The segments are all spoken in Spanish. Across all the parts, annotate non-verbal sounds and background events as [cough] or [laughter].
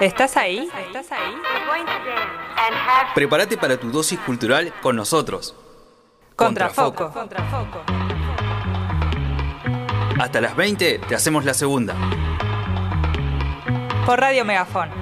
¿Estás ahí? ¿Estás ahí? Prepárate para tu dosis cultural con nosotros. Contrafoco. Contrafoco. Hasta las 20 te hacemos la segunda. Por Radio Megafón.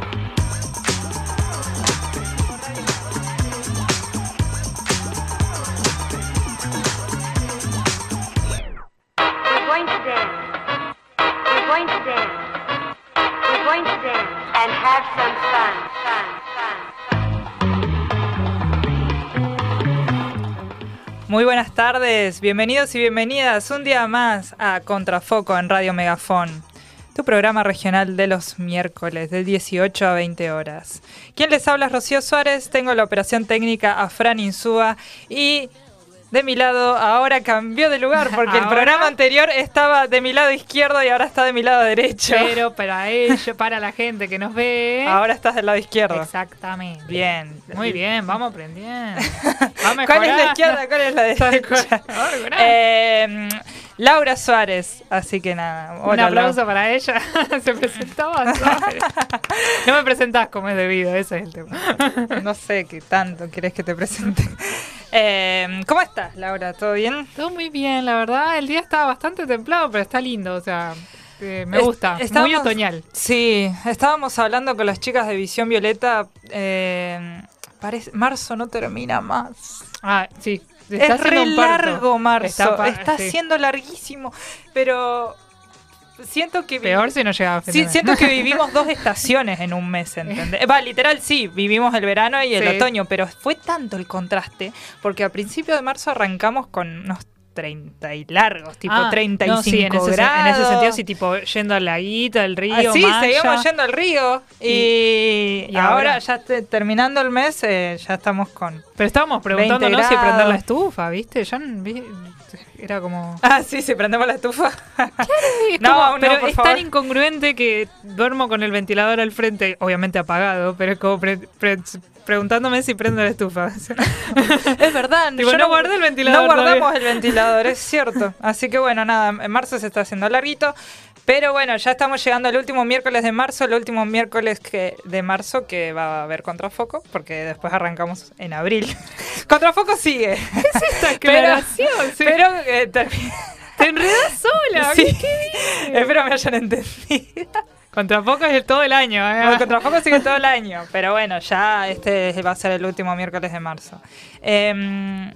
Muy buenas tardes, bienvenidos y bienvenidas un día más a Contrafoco en Radio Megafón, tu programa regional de los miércoles de 18 a 20 horas. ¿Quién les habla? es Rocío Suárez, tengo la operación técnica a Fran Insúa y de mi lado ahora cambió de lugar porque el [laughs] programa anterior estaba de mi lado izquierdo y ahora está de mi lado derecho. Pero para ello, para la gente que nos ve. Ahora estás del lado izquierdo. Exactamente. Bien. Muy bien, vamos aprendiendo. [laughs] ¿Cuál es la izquierda? ¿Cuál es la [laughs] derecha? Eh, Laura Suárez, así que nada. Un aplauso para ella. Se presentaba suave. No me presentás como es debido, ese es el tema. No sé qué tanto quieres que te presente. Eh, ¿Cómo estás, Laura? ¿Todo bien? Todo muy bien, la verdad. El día está bastante templado, pero está lindo. O sea, eh, me Es- gusta. Muy estábamos- otoñal. Sí, estábamos hablando con las chicas de Visión Violeta. eh, parece, marzo no termina más. Ah, sí. Es está haciendo re un largo marzo. Está Está, sí. siendo larguísimo. Pero siento que... Peor si no llegaba a fin Sí, de mes. siento que [laughs] vivimos dos estaciones en un mes, ¿entendés? Va, literal sí, vivimos el verano y el Sí. otoño, pero fue tanto el contraste, porque a principio de marzo arrancamos con unos 30 y largos, tipo Ah, 35 no, sí, en ese, en ese sentido, sí, tipo yendo al laguito, al río, Ah, sí, Maya. seguimos yendo al río y, y ahora, ahora- ya te- terminando el mes eh, ya estamos con... Pero estábamos 20 preguntándonos si prender la estufa, ¿viste? Ya era como... [laughs] Ah, sí, si prendemos la estufa. Es [laughs] No, como- no, pero es favor. tan incongruente que duermo con el ventilador al frente, obviamente apagado, pero es como pre- pre- preguntándome si prendo la estufa. [laughs] Es verdad, yo no guardé el ventilador No guardamos todavía. el ventilador, es cierto. Así que bueno, nada, en marzo se está haciendo larguito. Pero bueno, ya estamos llegando al último miércoles de marzo, el último miércoles que, de marzo que va a haber Contrafoco, porque después arrancamos en abril. [laughs] Contrafoco sigue. Esta [laughs] Pero- aclaración, sí. Pero eh, te enredas sola. Sí. ¿qué? Espero me hayan entendido. Contrapoco es todo el año. ¿eh? Contrafoco sigue todo el año, [laughs] pero bueno, ya este va a ser el último miércoles de marzo. Eh,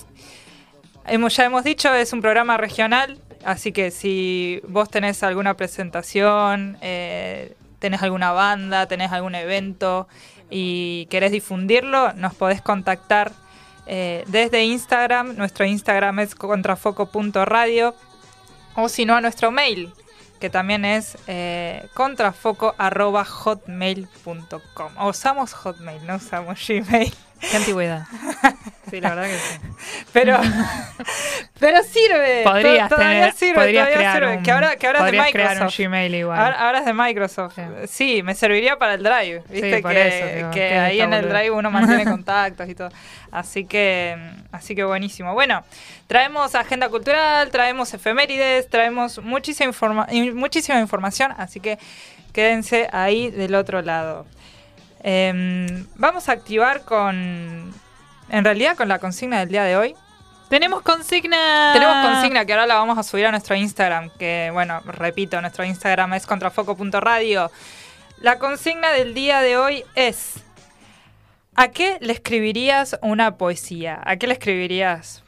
hemos, ya hemos dicho, es un programa regional, así que si vos tenés alguna presentación, eh, tenés alguna banda, tenés algún evento y querés difundirlo, nos podés contactar eh, desde Instagram. Nuestro Instagram es contrafoco.radio o si no a nuestro mail que también es eh, contrafoco.hotmail.com. Usamos Hotmail, no usamos Gmail. Qué antigüedad. [laughs] Sí, la verdad que sí. Pero, [laughs] pero sirve. Podrías to- todavía tener, sirve, podrías todavía crear sirve. un, que ahora, que ahora es de podrías crear un Microsoft. Gmail igual. Ahora, ahora es de Microsoft. Sí. Sí. me serviría para el Drive. Viste por que, eso, digo, que ahí en el. Drive uno mantiene [laughs] contactos y todo. Así que, así que buenísimo. Bueno, traemos agenda cultural, traemos efemérides, traemos muchísima, informa- muchísima información. Así que quédense ahí del otro lado. Em, vamos a activar con. En realidad, con la consigna del día de hoy. Tenemos consigna. Tenemos consigna que ahora la vamos a subir a nuestro Instagram, que bueno, repito, nuestro Instagram es contrafoco.radio. La consigna del día de hoy es, ¿a qué le escribirías una poesía? ¿A qué le escribirías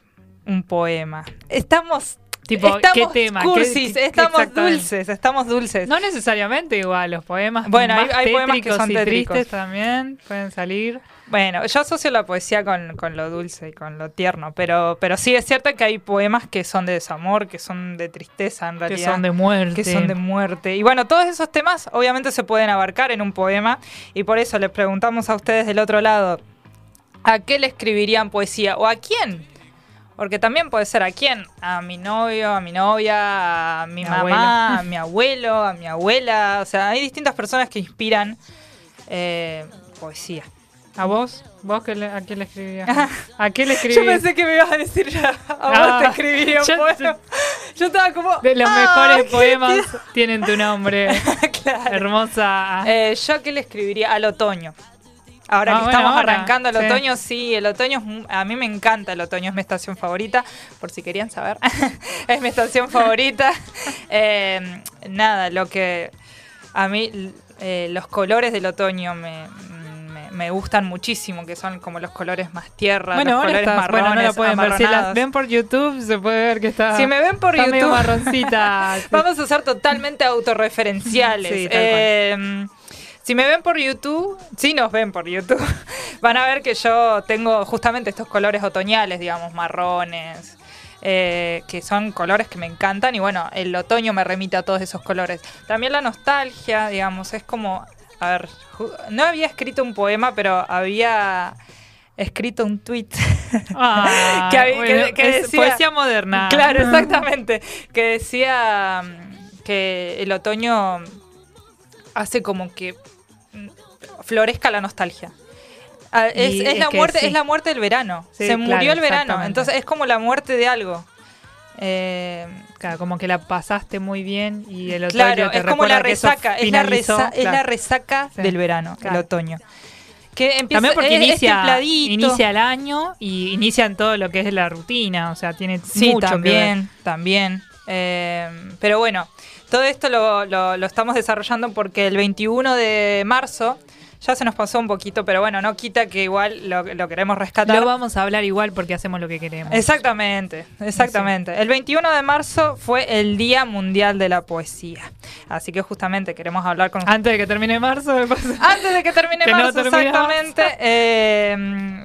un poema? Estamos... Tipo, estamos ¿qué tema? ¿Qué- cursis, qué- estamos dulces, estamos dulces. No necesariamente igual, los poemas Bueno, hay- más hay poemas que son y tristes también pueden salir. Bueno, yo asocio la poesía con, con lo dulce y con lo tierno, pero, pero sí es cierto que hay poemas que son de desamor, que son de tristeza en Que realidad. son de muerte. que son de muerte. Y bueno, todos esos temas obviamente se pueden abarcar en un poema y por eso les preguntamos a ustedes del otro lado, ¿a qué le escribirían poesía? ¿O a quién? Porque también puede ser a quién, a mi novio, a mi novia, a mi, Mi mamá, abuelo. a mi abuelo, a mi abuela. O sea, hay distintas personas que inspiran eh, poesía. ¿A vos? ¿Vos qué le- a quién le escribías? ¿A qué le Yo escribís? pensé que me ibas a decir ya, a Ah, vos te escribiría un yo- poema. Yo estaba como. De los "Ay, mejores poemas [laughs] tienen tu nombre. Claro. Hermosa. Eh, yo qué le escribiría al otoño. Ahora Ah, que bueno, estamos ahora, arrancando el sí. otoño, sí, el otoño es a mí me encanta el otoño, es mi estación favorita, por si querían saber, [laughs] es mi estación favorita. [laughs] Eh, nada, lo que a mí eh, los colores del otoño me, me- gustan muchísimo, que son como los colores más tierra, bueno, los colores estás, marrones, bueno, no lo pueden ver. Si las ven por YouTube, se puede ver que está. Si me ven por está YouTube, marroncita. [laughs] Vamos a ser totalmente autorreferenciales. Sí. Eh, si me ven por YouTube, si nos ven por YouTube, [laughs] van a ver que yo tengo justamente estos colores otoñales, digamos, marrones, eh, que son colores que me encantan y bueno, el otoño me remite a todos esos colores. También la nostalgia, digamos, es como, a ver, no había escrito un poema, pero había escrito un tweet. [laughs] Ah, Que había- bueno, que- que es decía- poesía moderna. Claro, [laughs] exactamente. Que decía mm, que el otoño hace como que mm, florezca la nostalgia. Ah, Es, Y es es la muerte, sí. es la muerte del verano. Sí, Se murió claro, el verano. Entonces es como la muerte de algo. Eh, Claro, como que la pasaste muy bien y el otoño claro, te es como la que resaca. Es la, es resaca Sí. del verano, Claro. el otoño. Que empieza, También porque es- inicia, inicia el año y inician todo lo que es la rutina, o sea, tiene Sí, mucho que ver. también, también. Eh, pero bueno, todo esto lo, lo- lo estamos desarrollando porque el 21 de marzo ya se nos pasó un poquito, pero bueno, no quita que igual lo, lo queremos rescatar. Lo vamos a hablar igual porque hacemos lo que queremos. Exactamente, exactamente. El 21 de marzo fue el Día Mundial de la Poesía. Así que justamente queremos hablar con Antes de que termine marzo, me pasa. Antes de que termine Que no marzo, termine exactamente, eh,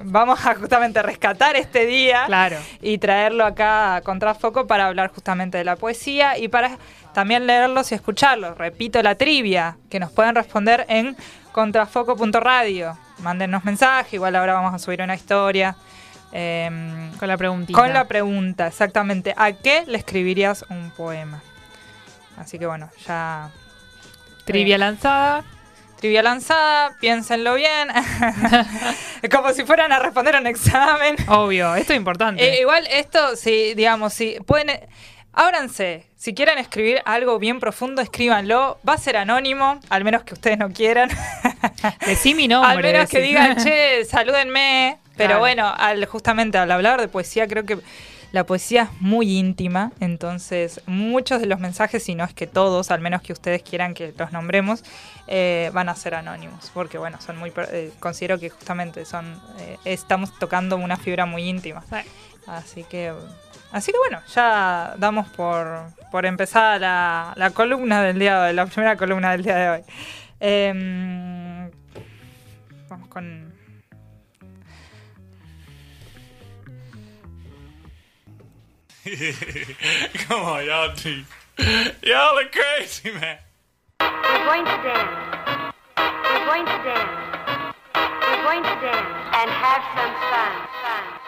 vamos a justamente rescatar este día Claro. y traerlo acá a Contrafoco para hablar justamente de la poesía y para también leerlos y escucharlos. Repito la trivia, que nos pueden responder en contrafoco.radio. Mándenos mensaje, igual ahora vamos a subir una historia. eh, Con la preguntita. con la pregunta, exactamente, ¿a qué le escribirías un poema? Así que bueno, ya Trivia lanzada. Trivia lanzada, piénsenlo bien. [laughs] Como si fueran a responder un examen. Obvio, esto es importante. Eh, igual esto, si, digamos, si pueden... Ábranse, si quieren escribir algo bien profundo, escríbanlo. Va a ser anónimo, al menos que ustedes no quieran. [laughs] Decí mi nombre. al menos que digan, [laughs] che, salúdenme. Pero Claro. bueno, al, justamente al hablar de poesía, creo que la poesía es muy íntima. Entonces, muchos de los mensajes, si no es que todos, al menos que ustedes quieran que los nombremos, eh, van a ser anónimos. Porque bueno, son muy eh, considero que justamente son eh, estamos tocando una fibra muy íntima. Sí. Así que, así que bueno, ya damos por, por empezada la, la columna del día de hoy, la primera columna del día de hoy. Em, vamos con. [laughs] Come on, y'all. Y'all are crazy, man. We're going to dance. We're going to dance. We're going to dance and have some. Fun, fun,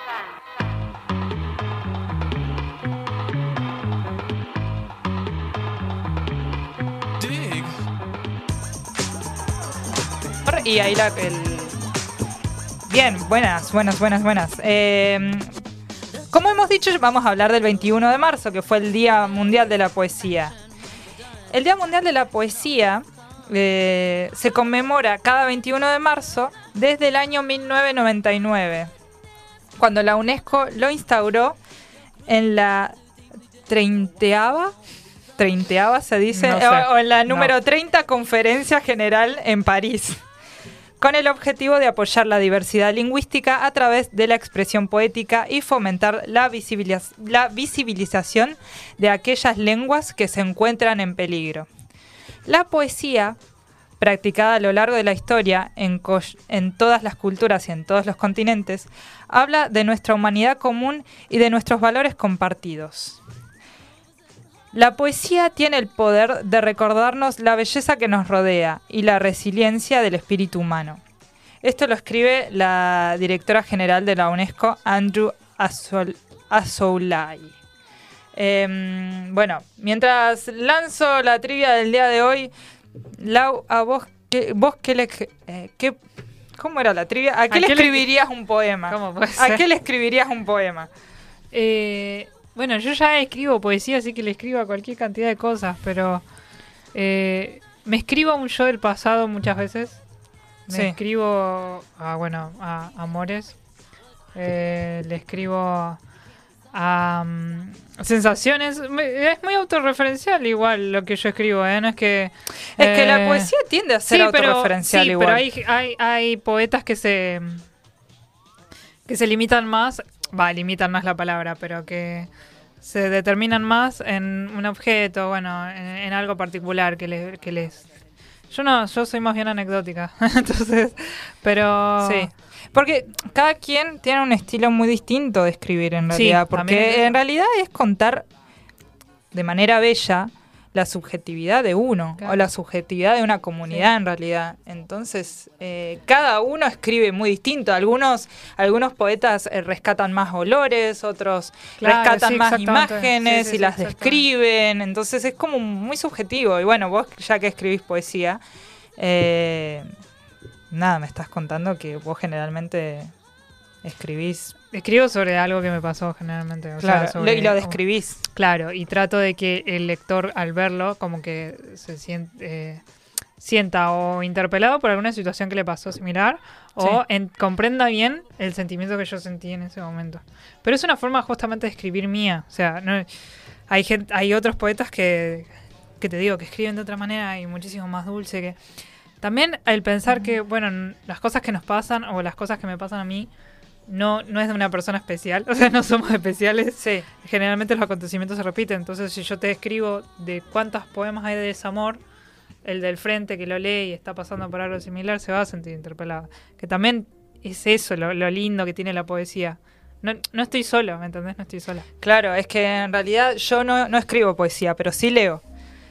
Y ahí la. el- Bien, buenas, buenas, buenas, buenas. Em, como hemos dicho, vamos a hablar del 21 de marzo, que fue el Día Mundial de la Poesía. El Día Mundial de la Poesía eh, se conmemora cada 21 de marzo desde el año 1999, cuando la UNESCO lo instauró en la treintaava, treintaava se dice, No sé. o, en la No. número 30 Conferencia General en París, con el objetivo de apoyar la diversidad lingüística a través de la expresión poética y fomentar la, visibiliz- la visibilización de aquellas lenguas que se encuentran en peligro. La poesía, practicada a lo largo de la historia en todas las culturas y en todos los continentes, habla de nuestra humanidad común y de nuestros valores compartidos. La poesía tiene el poder de recordarnos la belleza que nos rodea y la resiliencia del espíritu humano. Esto lo escribe la directora general de la UNESCO, Andrew Azol- Azoulay. Em, bueno, mientras lanzo la trivia del día de hoy, Lau, a vos, ¿qué, vos qué le... eh, qué- ¿Cómo era la trivia? ¿A qué, ¿A le qué le- escribirías un poema? ¿Cómo puede ¿A qué le escribirías un poema? Eh, Bueno, yo ya escribo poesía, así que le escribo a cualquier cantidad de cosas, pero eh, me escribo a un yo del pasado muchas veces. Me Sí. escribo a, bueno, a amores. Eh, le escribo a mm, sensaciones. Es muy autorreferencial igual lo que yo escribo, ¿eh? No es que... Es que la poesía tiende a ser sí, pero, autorreferencial sí, igual. pero hay, hay, hay poetas que se que se limitan más, va, limitan más la palabra, pero que se determinan más en un objeto, bueno, en, en algo particular que, le- que les... Yo no, yo soy más bien anecdótica, [laughs] entonces, pero... Sí. Porque cada quien tiene un estilo muy distinto de escribir en realidad. porque en realidad es contar de manera bella la subjetividad de uno Claro. o la subjetividad de una comunidad en realidad. Entonces, eh, cada uno escribe muy distinto. Algunos, algunos poetas eh, rescatan más olores, otros Claro, rescatan sí, más imágenes Sí, y las describen. Entonces es como muy subjetivo. Y bueno, vos ya que escribís poesía, eh, nada, me estás contando que vos generalmente escribís. Escribo sobre algo que me pasó generalmente. o sea, Claro, sobre- lo- y lo como- describís. Claro, y trato de que el lector al verlo como que se siente, eh, sienta o interpelado por alguna situación que le pasó similar o Sí. en- comprenda bien el sentimiento que yo sentí en ese momento. Pero es una forma justamente de escribir mía. O sea, no, hay, gente, hay otros poetas que, que te digo que escriben de otra manera y muchísimo más dulce que... También el pensar que, bueno, las cosas que nos pasan o las cosas que me pasan a mí no, no es de una persona especial, [laughs] o sea, no somos especiales Sí, generalmente los acontecimientos se repiten. Entonces, si yo te escribo de cuántos poemas hay de desamor, el del frente que lo lee y está pasando por algo similar se va a sentir interpelado. Que también es eso lo, lo lindo que tiene la poesía. No, no estoy solo, ¿me entendés? No estoy sola. claro, es que en realidad yo no, no escribo poesía, pero sí leo.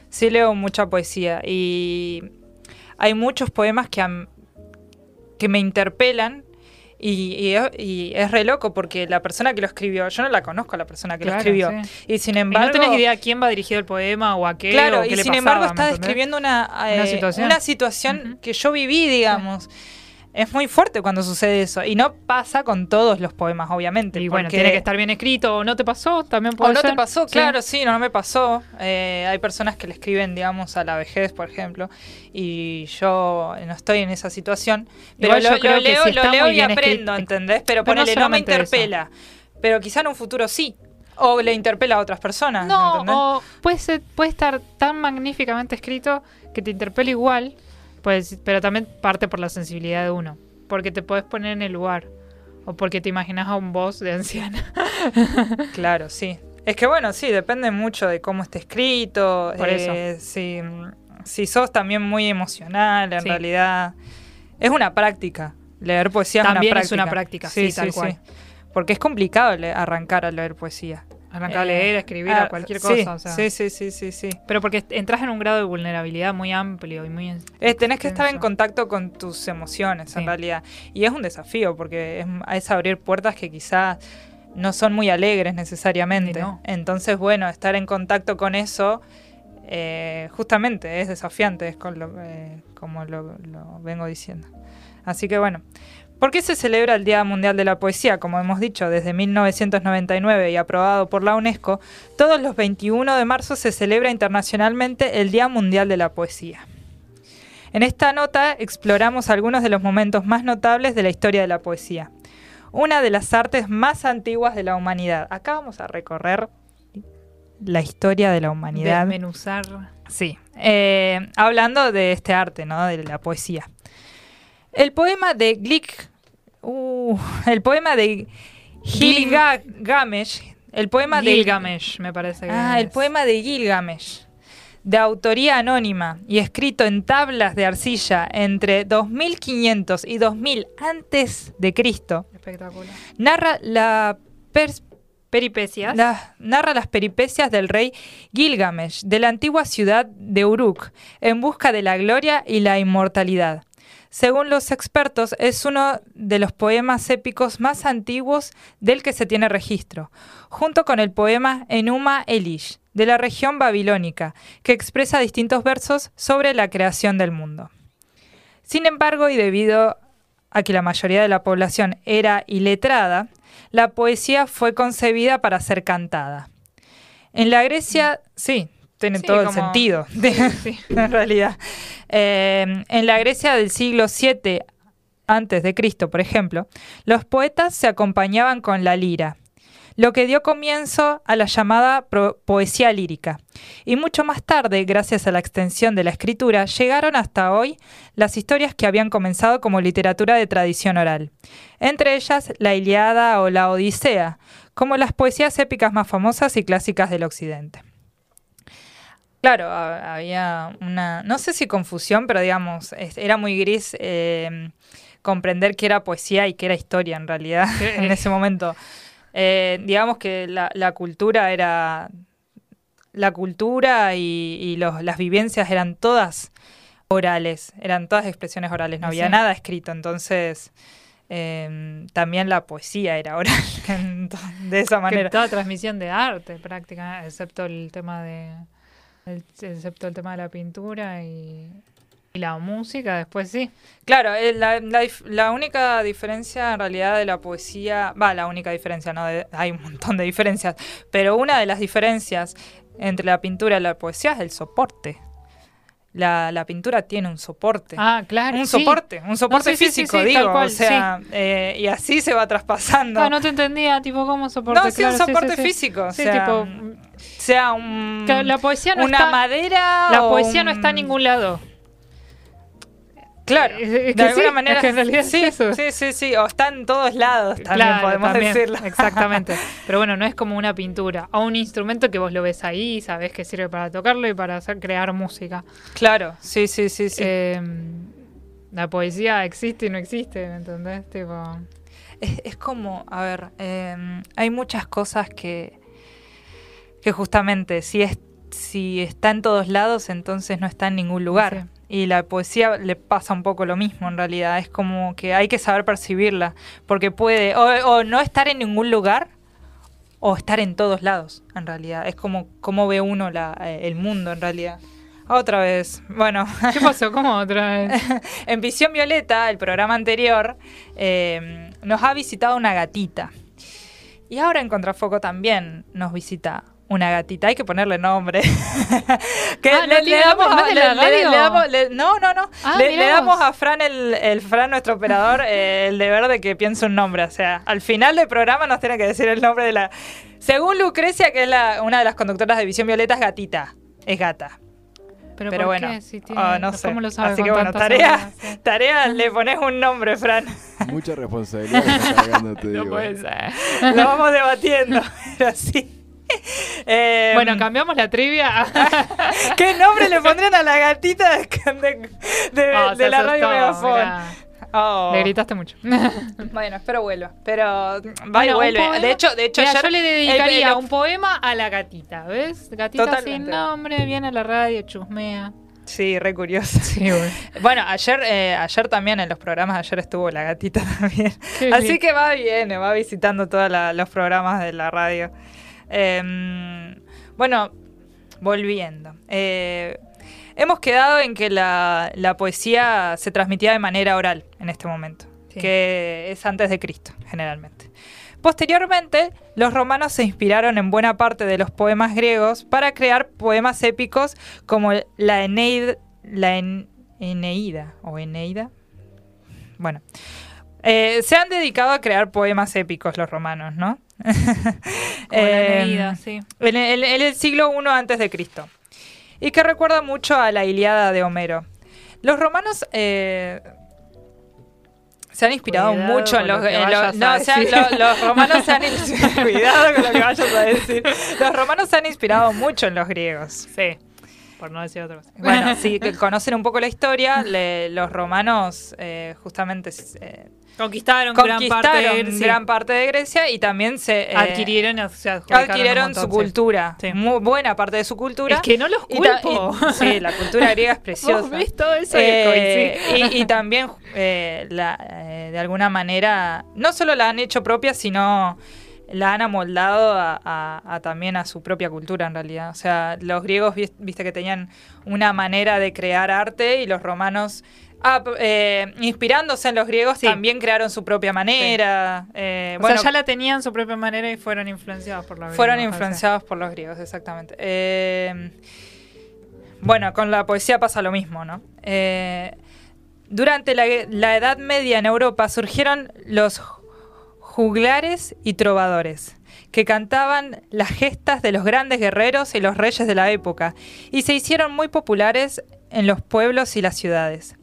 Sí leo mucha poesía. Y hay muchos poemas que, am- que me interpelan. Y, y es- y es re loco porque la persona que lo escribió, yo no la conozco a la persona que Claro, lo escribió. sí. Y sin Y embargo. no tenés idea a quién va dirigido el poema o a qué. Claro, o qué y le sin pasaba, embargo ¿me está describiendo una, Una eh, situación. una situación que yo viví, digamos. Es muy fuerte cuando sucede eso. Y no pasa con todos los poemas, obviamente. Y bueno, tiene que estar bien escrito. ¿O no te pasó? También puede O no te pasó, claro, sí, no, no me pasó. Eh, hay personas que le escriben, digamos, a la vejez, por ejemplo, y yo no estoy en esa situación. Pero yo lo, creo lo que leo, si lo leo y aprendo, escrito- ¿entendés? Pero, ponele, no me eso. interpela. Pero quizá en un futuro sí. O le interpela a otras personas. No, ¿entendés? o puede, ser- puede estar tan magníficamente escrito que te interpela igual, pues, pero también parte por la sensibilidad de uno. Porque te puedes poner en el lugar. O porque te imaginas a un boss de anciana. [laughs] Claro, sí. Es que bueno, sí, depende mucho de cómo esté escrito. Por eh, Si, si sos también muy emocional, en Sí. realidad. Es una práctica. Leer poesía También es es una una práctica. práctica, sí, tal cual. Porque es complicado arrancar a leer poesía. Arrancar a Eh, leer, a escribir, ah, a cualquier sí, cosa. Sí, sí, sí, sí, sí. Pero porque entras en un grado de vulnerabilidad muy amplio y muy... en- tenés que estar en contacto con tus emociones, en realidad. Y es un desafío, porque es, abrir puertas que quizás no son muy alegres necesariamente. No. Entonces, bueno, estar en contacto con eso, eh, justamente, es desafiante, es con lo- eh, como lo, lo vengo diciendo. Así que bueno. ¿Por qué se celebra el Día Mundial de la Poesía? Como hemos dicho, desde 1999 y aprobado por la UNESCO, todos los 21 de marzo se celebra internacionalmente el Día Mundial de la Poesía. En esta nota exploramos algunos de los momentos más notables de la historia de la poesía, una de las artes más antiguas de la humanidad. Acá vamos a recorrer la historia de la humanidad. Desmenuzar. Sí, eh, hablando de este arte, ¿no? De la poesía. El poema de Glick, uh, el poema de Gilgamesh, el poema de Gilgamesh, me parece que Ah, el poema de Gilgamesh, de autoría anónima y escrito en tablas de arcilla entre 2500 y 2000 antes de Cristo, Espectacular. narra la Peripecias. la- narra las peripecias del rey Gilgamesh de la antigua ciudad de Uruk en busca de la gloria y la inmortalidad. Según los expertos, es uno de los poemas épicos más antiguos del que se tiene registro, junto con el poema Enuma Elish, de la región babilónica, que expresa distintos versos sobre la creación del mundo. Sin embargo, y debido a que la mayoría de la población era iletrada, la poesía fue concebida para ser cantada. En la Grecia, sí, tiene Sí, todo el sentido, [laughs] Sí. [laughs] en realidad. Eh, en la Grecia del siglo VII antes de Cristo, por ejemplo, los poetas se acompañaban con la lira, lo que dio comienzo a la llamada poesía lírica. Y mucho más tarde, gracias a la extensión de la escritura, llegaron hasta hoy las historias que habían comenzado como literatura de tradición oral, entre ellas la Iliada o la Odisea, como las poesías épicas más famosas y clásicas del Occidente. Claro, ha- había una, no sé si confusión, pero digamos, era muy gris eh, comprender qué era poesía y qué era historia en realidad [laughs] en ese momento. Eh, digamos que la, la cultura era, la cultura y, y los- las vivencias eran todas orales, eran todas expresiones orales, no había Sí. nada escrito, entonces eh, también la poesía era oral, [laughs] de esa Que manera. toda transmisión de arte, prácticamente, excepto el tema de. Excepto el tema de la pintura y, la música, después sí. Claro, eh, la, la única diferencia en realidad de la poesía, va, la única diferencia, no, De- hay un montón de diferencias, pero una de las diferencias entre la pintura y la poesía es el soporte. La, la pintura tiene un soporte. Ah, claro. un sí. soporte, un soporte sí, físico, sí, digo, cual, o sea, eh, y así se va traspasando. Ah, no te entendía, tipo, ¿cómo soporte? No, sí, un Claro, soporte sí. físico, o Sí, sea, tipo, sea un, la poesía no una está. madera La poesía no está en un- ningún lado. Claro, Es- es de alguna sí, manera. es que en realidad es sí, eso. sí, sí, sí, o está en todos lados, también Claro, podemos también, decirlo. [laughs] Exactamente. Pero bueno, no es como una pintura o un instrumento que vos lo ves ahí y sabés que sirve para tocarlo y para hacer crear música. claro, sí, sí, sí, sí. Eh, la poesía existe y no existe, ¿me entendés? Tipo, es, es como, a ver, eh, hay muchas cosas que, que justamente si, es, si está en todos lados, entonces no está en ningún lugar. Sí. Y la poesía le pasa un poco lo mismo en realidad. Es como que hay que saber percibirla. Porque puede o, o no estar en ningún lugar o estar en todos lados, en realidad. Es como cómo ve uno la, eh, el mundo en realidad. Otra vez. Bueno, ¿qué pasó? ¿Cómo otra vez? [laughs] en Visión Violeta, el programa anterior, eh, nos ha visitado una gatita. Y ahora en Contrafoco también nos visita una gatita. Hay que ponerle nombre. [laughs] que Ah, ¿no? ¿No le- le damos- le- no, no, no. Ah, le, damos a Fran, el, el Fran, nuestro operador, [laughs] eh, el deber de que piense un nombre. O sea, al final del programa nos tiene que decir el nombre de la... Según Lucrecia, que es la, una de las conductoras de Visión Violeta, es gatita. Es gata. Pero, Pero ¿por bueno, qué? Si tiene- ah, no sé. ¿Cómo lo sabe Así que bueno, tarea, tarea, [laughs] le pones un nombre, Fran. Mucha responsabilidad No digo. puede ser. Lo vamos debatiendo, pero sí. [laughs] Eh, Bueno, cambiamos la trivia. [laughs] ¿Qué nombre le pondrían a la gatita de, de- de- Oh, de se la radio Megafon? Oh. Le gritaste mucho. [laughs] Bueno, espero vuelva. Pero va y Bueno, un vuelve. poema- De hecho, de hecho Mira, ayer- yo le dedicaría el- un poema a la gatita, ¿ves? Gatita Totalmente. sin nombre, viene a la radio, chusmea. Sí, re curioso. Sí. Bueno, ayer, eh, ayer también en los programas, ayer estuvo la gatita también. Qué Así que va bien, va visitando todos los programas de la radio. Em, bueno, volviendo. Eh, hemos quedado en que la, la poesía se transmitía de manera oral en este momento, Sí. que es antes de Cristo, generalmente. Posteriormente, los romanos se inspiraron en buena parte de los poemas griegos para crear poemas épicos como la Eneida, la En- Eneida o Eneida. Bueno, eh, se han dedicado a crear poemas épicos los romanos, ¿no? [laughs] Sí. en el, en el siglo I antes de Cristo. Y que recuerda mucho a la Iliada de Homero. Los romanos eh, se han inspirado Cuidado mucho en los, lo que en los- vayas a no, se han- decir. lo- los romanos se han [laughs] [laughs] cuidado con lo que vayas a decir. Los romanos se han inspirado mucho en los griegos. Sí. Por no decir otra cosa. [laughs] Bueno, [laughs] si conocen un poco la historia, le- los romanos eh, justamente eh, Conquistaron, gran parte de sí. gran parte de Grecia y también se eh, adquirieron, o sea, adjudicaron un adquirieron montón, su cultura, Sí. muy buena parte de su cultura. Es que no los culpo. y- [laughs] sí, la cultura griega es preciosa. Vos todo eso Eh, y y, también, eh, la- eh, de alguna manera, no solo la han hecho propia, sino la han amoldado a, a- a también a su propia cultura en realidad. O sea, los griegos, vis- viste que tenían una manera de crear arte y los romanos Ah, eh, inspirándose en los griegos Sí. también crearon su propia manera. eh, O bueno, sea, ya la tenían su propia manera y fueron influenciados por fueron griega, me parece. influenciados por los griegos, exactamente. Eh, bueno, con la poesía pasa lo mismo, ¿no? Durante la, la Edad Media en Europa surgieron los juglares y trovadores, que cantaban las gestas de los grandes guerreros y los reyes de la época, y se hicieron muy populares en los pueblos y las ciudades.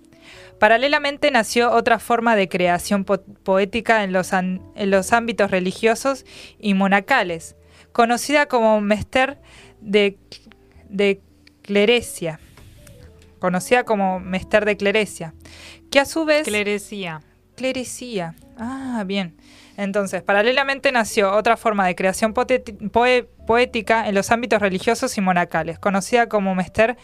Paralelamente nació otra forma de creación po- poética en los, en los ámbitos religiosos y monacales, conocida como mester de, de clerecia, conocida como mester de clerecia, que a su vez... Clerecía. Ah, bien. Entonces, paralelamente nació otra forma de creación poética en los ámbitos religiosos y monacales, conocida como mester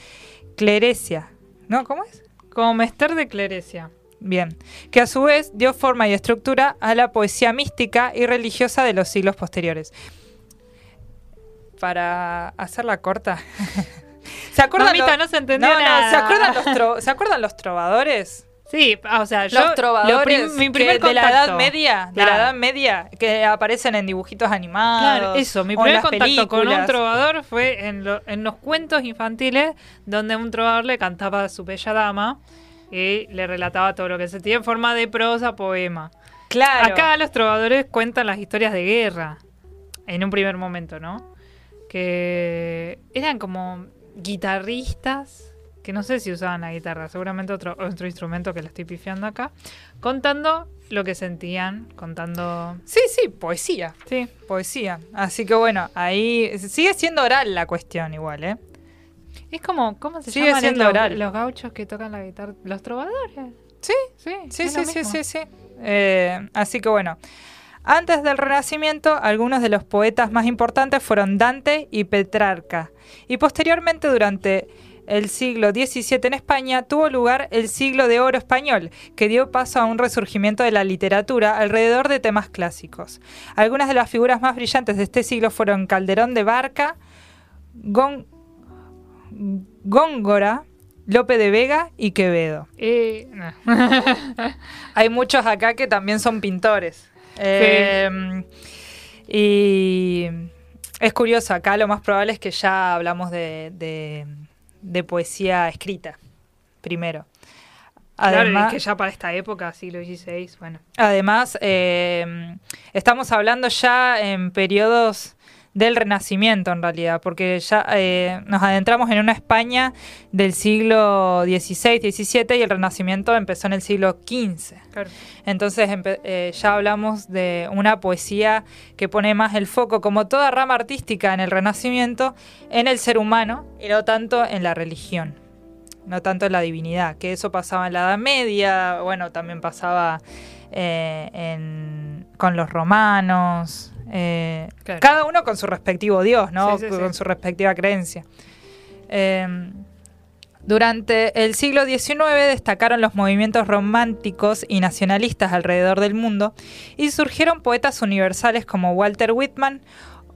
clerecia. ¿No? ¿Cómo es? Como mester de clerecia. Bien. Que a su vez dio forma y estructura a la poesía mística y religiosa de los siglos posteriores. Para hacerla corta. [laughs] ¿Se acuerdan Mamita, los- no se entendió No, no, nada. ¿se acuerdan los, tro- [laughs] ¿se acuerdan los trovadores? Sí, o sea, yo. los trovadores prim- mi primer de la. Edad Media, de la Edad Media, que aparecen en dibujitos animados. Claro, eso, mi primer contacto con un trovador fue en, lo- en los cuentos infantiles donde un trovador le cantaba a su bella dama y le relataba todo lo que sentía en forma de prosa, poema. Claro. Acá los trovadores cuentan las historias de guerra en un primer momento, ¿no? Que eran como guitarristas, que no sé si usaban la guitarra, seguramente otro, otro instrumento que le estoy pifiando acá, contando lo que sentían, contando... Sí, sí, poesía. Sí, Poesía. Así que bueno, ahí sigue siendo oral la cuestión igual, ¿eh? Es como, ¿cómo se Sigue llaman siendo los, oral. los gauchos que tocan la guitarra? Los trovadores. Sí, Sí, sí, lo sí, sí, sí, sí. Eh, así que bueno. Antes del Renacimiento, algunos de los poetas más importantes fueron Dante y Petrarca. Y posteriormente, durante el siglo XVII en España, tuvo lugar el siglo de oro español, que dio paso a un resurgimiento de la literatura alrededor de temas clásicos. Algunas de las figuras más brillantes de este siglo fueron Calderón de Barca, Gón- Góngora, Lope de Vega y Quevedo. Eh, no. [laughs] Hay muchos acá que también son pintores. [laughs] Eh, y es curioso, acá lo más probable es que ya hablamos de, de- de poesía escrita, primero. claro, Además, es que ya para esta época, siglo XVI, bueno. además eh, estamos hablando ya en periodos del Renacimiento en realidad, porque ya eh, nos adentramos en una España del siglo XVI, XVII y el Renacimiento empezó en el siglo XV. Claro. Entonces eh, ya hablamos de una poesía que pone más el foco, como toda rama artística en el Renacimiento, en el ser humano y no tanto en la religión, no tanto en la divinidad, que eso pasaba en la Edad Media, bueno, también pasaba eh, en- con los romanos, eh, Claro. cada uno con su respectivo dios, ¿no? Sí, sí, sí. con su respectiva creencia. Eh, durante el siglo XIX destacaron los movimientos románticos y nacionalistas alrededor del mundo y surgieron poetas universales como Walter Whitman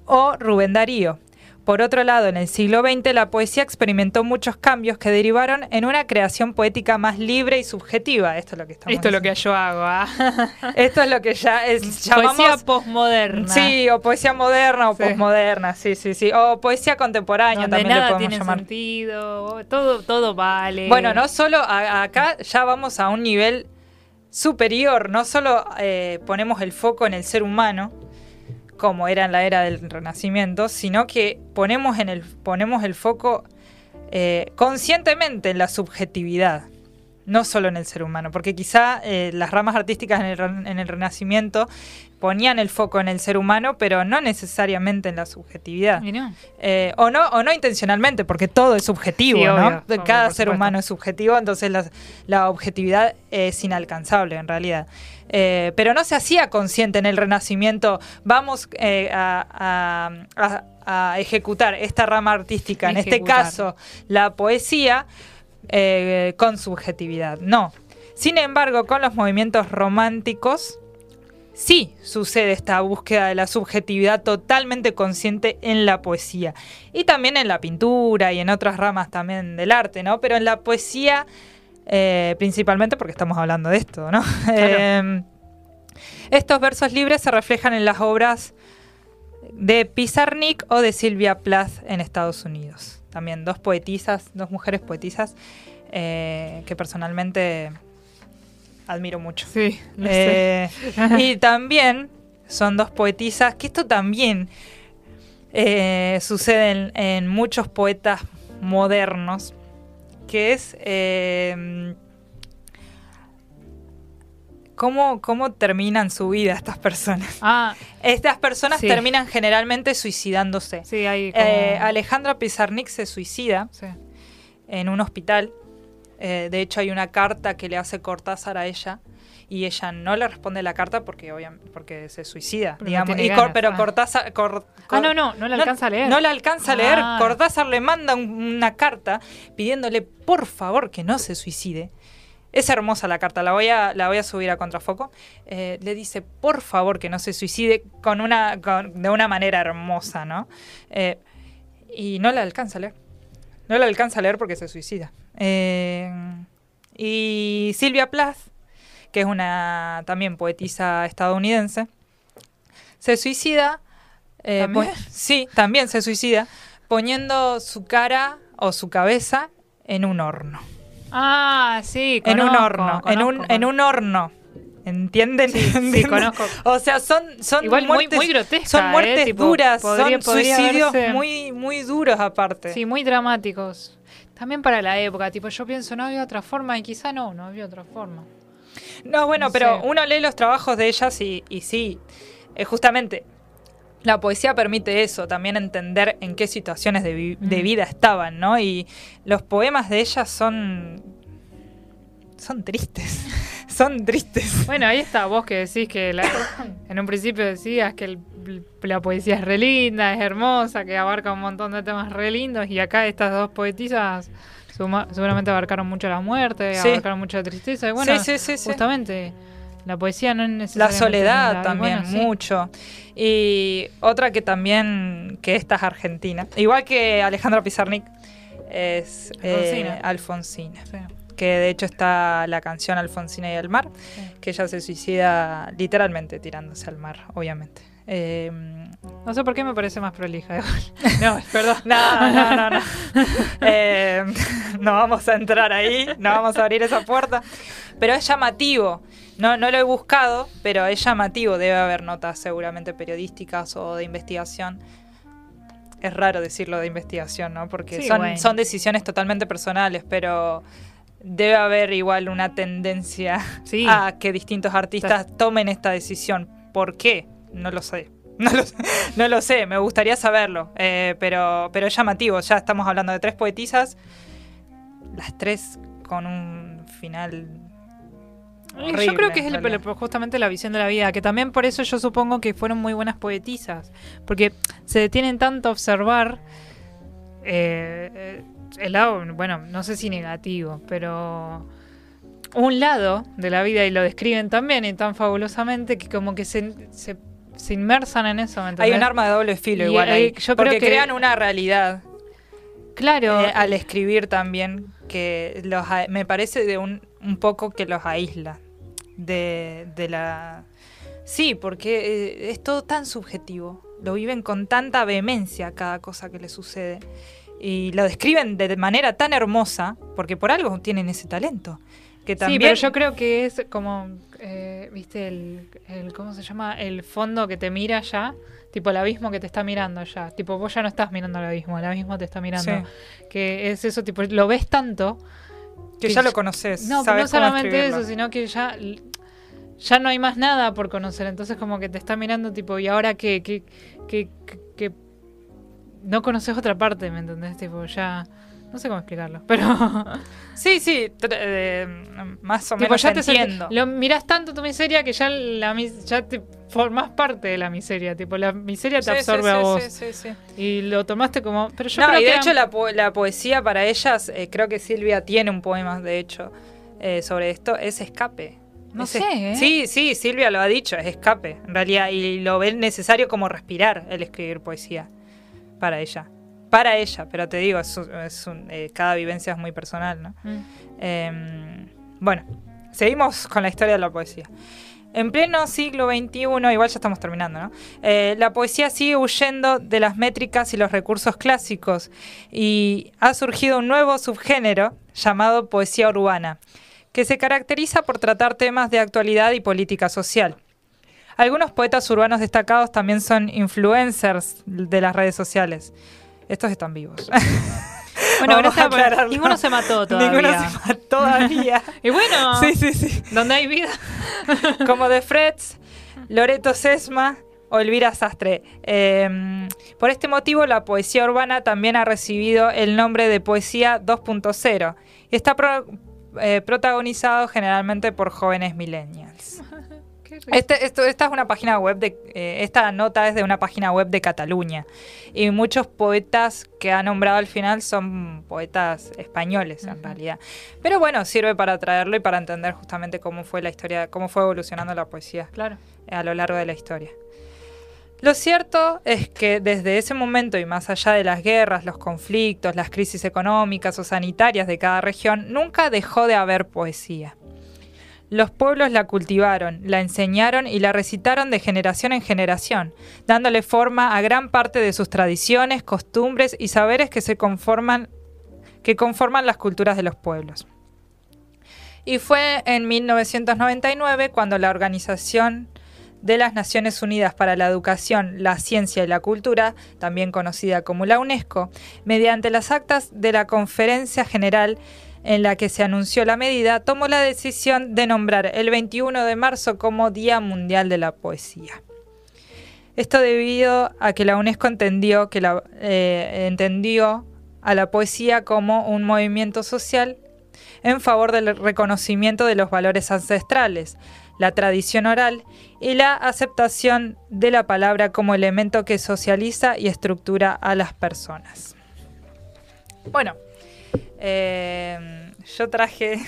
o Rubén Darío. Por otro lado, en el siglo XX la poesía experimentó muchos cambios que derivaron en una creación poética más libre y subjetiva. Esto es lo que estamos Esto es lo que yo hago, ¿ah? [laughs] Esto es lo que ya es Poesía llamamos posmoderna. Sí, o poesía moderna o Sí. posmoderna, sí, sí, sí. O poesía contemporánea Donde también le nada podemos tiene llamar. sentido, todo, todo vale. Bueno, no solo a- acá ya vamos a un nivel superior, no solo eh, ponemos el foco en el ser humano, como era en la era del Renacimiento, sino que ponemos, en el, ponemos el foco eh, conscientemente en la subjetividad, no solo en el ser humano, porque quizá eh, las ramas artísticas en el, en el Renacimiento ponían el foco en el ser humano, pero no necesariamente en la subjetividad. No. Eh, o no o no intencionalmente porque todo es subjetivo Sí, ¿no? obvio, De obvio, cada ser supuesto. humano es subjetivo entonces la, la objetividad es inalcanzable en realidad Eh, pero no se hacía consciente en el renacimiento. Vamos eh, a, a- a- a ejecutar esta rama artística en este caso la poesía eh, con subjetividad. No. Sin embargo con los movimientos románticos sí sucede esta búsqueda de la subjetividad totalmente consciente en la poesía. Y también en la pintura y en otras ramas también del arte, ¿no? Pero en la poesía Eh, principalmente porque estamos hablando de esto, ¿no? [laughs] Eh, estos versos libres se reflejan en las obras de Pizarnik o de Silvia Plath en Estados Unidos. También dos poetisas, dos mujeres poetisas eh, que personalmente admiro mucho. Sí, lo sé. Eh, y también son dos poetisas, que esto también sucede en, en muchos poetas modernos, que es eh, cómo, cómo terminan su vida estas personas. Ah, Estas personas Sí. terminan generalmente suicidándose. sí, como... Eh, Alejandra Pizarnik se suicida sí. en un hospital. Eh, de hecho, hay una carta que le hace Cortázar a ella y ella no le responde la carta porque obviamente porque se suicida, Pero digamos. Y Cor- pero ah. Cortázar Cor- Ah, Cor- no, no, no la alcanza a leer. No la alcanza a leer. Ah. Cortázar le manda un- una carta pidiéndole por favor que no se suicide. Es hermosa la carta, la voy a, la voy a subir a contrafoco. Eh, le dice, por favor, que no se suicide con una, con- de una manera hermosa, ¿no? Eh, y no la alcanza a leer. No la alcanza a leer porque se suicida. Eh, y Silvia Plath, que es una también poetisa estadounidense, se suicida. eh, ¿También? sí, también se suicida, poniendo su cara o su cabeza en un horno. Ah, sí, en un conozco, horno. en, un, conozco, en un horno. ¿Entienden? Sí, sí, [laughs] ¿Entienden? conozco. O sea, son, son Igual muy- muertes, muy grotesca, son ¿eh? muertes Tipo, duras, podría- son suicidios verse- muy, muy duros aparte. Sí, muy dramáticos. También para la época, tipo, yo pienso, no había otra forma, y quizá no, no había otra forma. No, bueno, No pero sé. uno lee los trabajos de ellas y, y sí, eh, justamente la poesía permite eso, también entender en qué situaciones de, vi- de Ujú. vida estaban, ¿no? Y los poemas de ellas son... son tristes, [laughs] son tristes. Bueno, ahí está, vos que decís que la- [coughs] en un principio decías que el- la poesía es re linda, es hermosa, que abarca un montón de temas re lindos, y acá estas dos poetisas suma- seguramente abarcaron mucho la muerte, Sí. abarcaron mucho la tristeza, y bueno, sí, sí, justamente la poesía no es La necesariamente soledad linda, y también, bueno, mucho. Y otra que también, que esta es argentina. Igual que Alejandra Pizarnik, es eh, Alfonsina. Sí. Que de hecho está la canción Alfonsina y el mar, que ella se suicida literalmente tirándose al mar, obviamente. Eh, No sé por qué me parece más prolija. igual. [laughs] No, perdón. no, no, no, no. [laughs] Eh, no vamos a entrar ahí, no vamos a abrir esa puerta. Pero es llamativo. No, no lo he buscado, pero es llamativo. Debe haber notas seguramente periodísticas o de investigación. Es raro decirlo de investigación, ¿no? Porque Sí, son, bueno. son decisiones totalmente personales, pero debe haber igual una tendencia Sí. a que distintos artistas tomen esta decisión. ¿Por qué? No lo sé. [laughs] No lo, sé, no lo sé, me gustaría saberlo, eh, pero, pero es llamativo. Ya estamos hablando de tres poetisas, las tres con un final. yo creo que es el- justamente la visión de la vida, que también por eso yo supongo que fueron muy buenas poetisas, porque se detienen tanto a observar eh, eh, el lado, bueno, no sé si negativo, pero un lado de la vida y lo describen también y tan fabulosamente que como que se, se, se inmersan en eso. ¿me Hay un arma de doble filo Y, igual eh, yo creo porque que- crean una realidad Claro, eh, al escribir también que los me parece de un, un poco que los aísla de, de la sí porque eh, es todo tan subjetivo lo viven con tanta vehemencia cada cosa que les sucede y lo describen de manera tan hermosa porque por algo tienen ese talento que también Sí, pero yo creo que es como, eh, viste, el, el- ¿cómo se llama? El fondo que te mira ya, tipo el abismo que te está mirando ya. Tipo, vos ya no estás mirando al abismo, el abismo te está mirando. Sí. Que es eso, tipo, lo ves tanto. que que ya lo conoces No, sabes no solamente eso, sino que ya, ya no hay más nada por conocer. Entonces como que te está mirando, tipo, ¿y ahora qué? ¿Qué, qué, qué- qué? No conoces otra parte, ¿me entendés? Tipo, ya... No sé cómo explicarlo, pero... [laughs] sí sí eh, más o Tipo, menos ya te entiendo Lo mirás tanto tu miseria que ya la ya te formás parte de la miseria. Tipo, la miseria te Sí, sí, absorbe a vos. sí, sí, sí. Y lo tomaste como. Pero yo no, creo y de que hecho la, po- la poesía para ellas, eh, creo que Silvia tiene un poema, de hecho, eh, sobre esto, es escape. No Es sé, es- ¿eh? Sí, sí, Silvia lo ha dicho, es escape, en realidad, y lo ven necesario como respirar el escribir poesía para ella. Para ella, pero te digo, es un- es un- eh, cada vivencia es muy personal, ¿no? Mm. Eh, bueno, seguimos con la historia de la poesía. En pleno siglo XXI, igual ya estamos terminando, ¿no? Eh, la poesía sigue huyendo de las métricas y los recursos clásicos y ha surgido un nuevo subgénero llamado poesía urbana, que se caracteriza por tratar temas de actualidad y política social. Algunos poetas urbanos destacados también son influencers de las redes sociales. Estos están vivos. [laughs] Bueno, Vamos gracias a ninguno se mató todavía. Ninguno se mató todavía. [laughs] Y bueno, Sí, sí, sí. donde hay vida. [laughs] Como The Freds, Loreto Sesma o Elvira Sastre. Eh, por este motivo, la poesía urbana también ha recibido el nombre de poesía 2.0 y está pro- eh, protagonizado generalmente por jóvenes millennials. Este- esto- esta es una página web de. eh, esta nota es de una página web de Cataluña. Y muchos poetas que ha nombrado al final son poetas españoles, en realidad. Pero bueno, sirve para traerlo y para entender justamente cómo fue la historia, cómo fue evolucionando la poesía Claro. a lo largo de la historia. Lo cierto es que desde ese momento y más allá de las guerras, los conflictos, las crisis económicas o sanitarias de cada región, nunca dejó de haber poesía. Los pueblos la cultivaron, la enseñaron y la recitaron de generación en generación, dándole forma a gran parte de sus tradiciones, costumbres y saberes que se conforman que conforman las culturas de los pueblos. Y fue en 1999 cuando la Organización de las Naciones Unidas para la Educación, la Ciencia y la Cultura, también conocida como la UNESCO, mediante las actas de la Conferencia General en la que se anunció la medida, tomó la decisión de nombrar el 21 de marzo como Día Mundial de la Poesía. Esto debido a que la UNESCO entendió, que eh, entendió a la poesía como un movimiento social en favor del reconocimiento de los valores ancestrales, la tradición oral y la aceptación de la palabra como elemento que socializa y estructura a las personas. Bueno, eh, yo traje,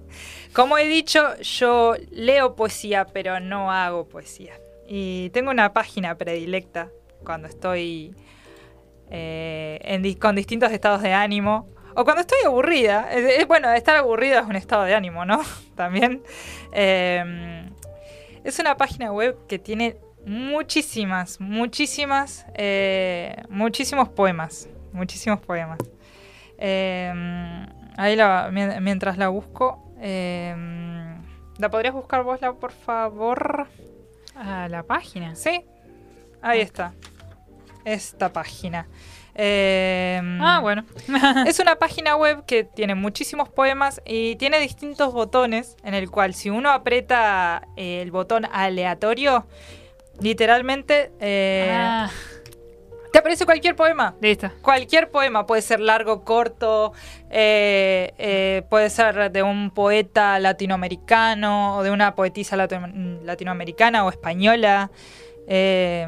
[laughs] como he dicho, yo leo poesía, pero no hago poesía. Y tengo una página predilecta cuando estoy eh, en con distintos estados de ánimo. O cuando estoy aburrida. Es- bueno, estar aburrida es un estado de ánimo, ¿no? [laughs] También. Eh, es una página web que tiene muchísimas, muchísimas, eh, muchísimos poemas. Muchísimos poemas. Eh, ahí la, mientras la busco. eh, ¿La podrías buscar vos, la, por favor? A la página. Sí, ahí está. Esta página. Eh, Ah, bueno. [laughs] Es una página web que tiene muchísimos poemas y tiene distintos botones en el cual si uno aprieta eh, el botón aleatorio, literalmente eh, Ah, te aparece cualquier poema. listo. Cualquier poema, puede ser largo, corto, eh, eh, puede ser de un poeta latinoamericano o de una poetisa latino- latinoamericana o española. Eh,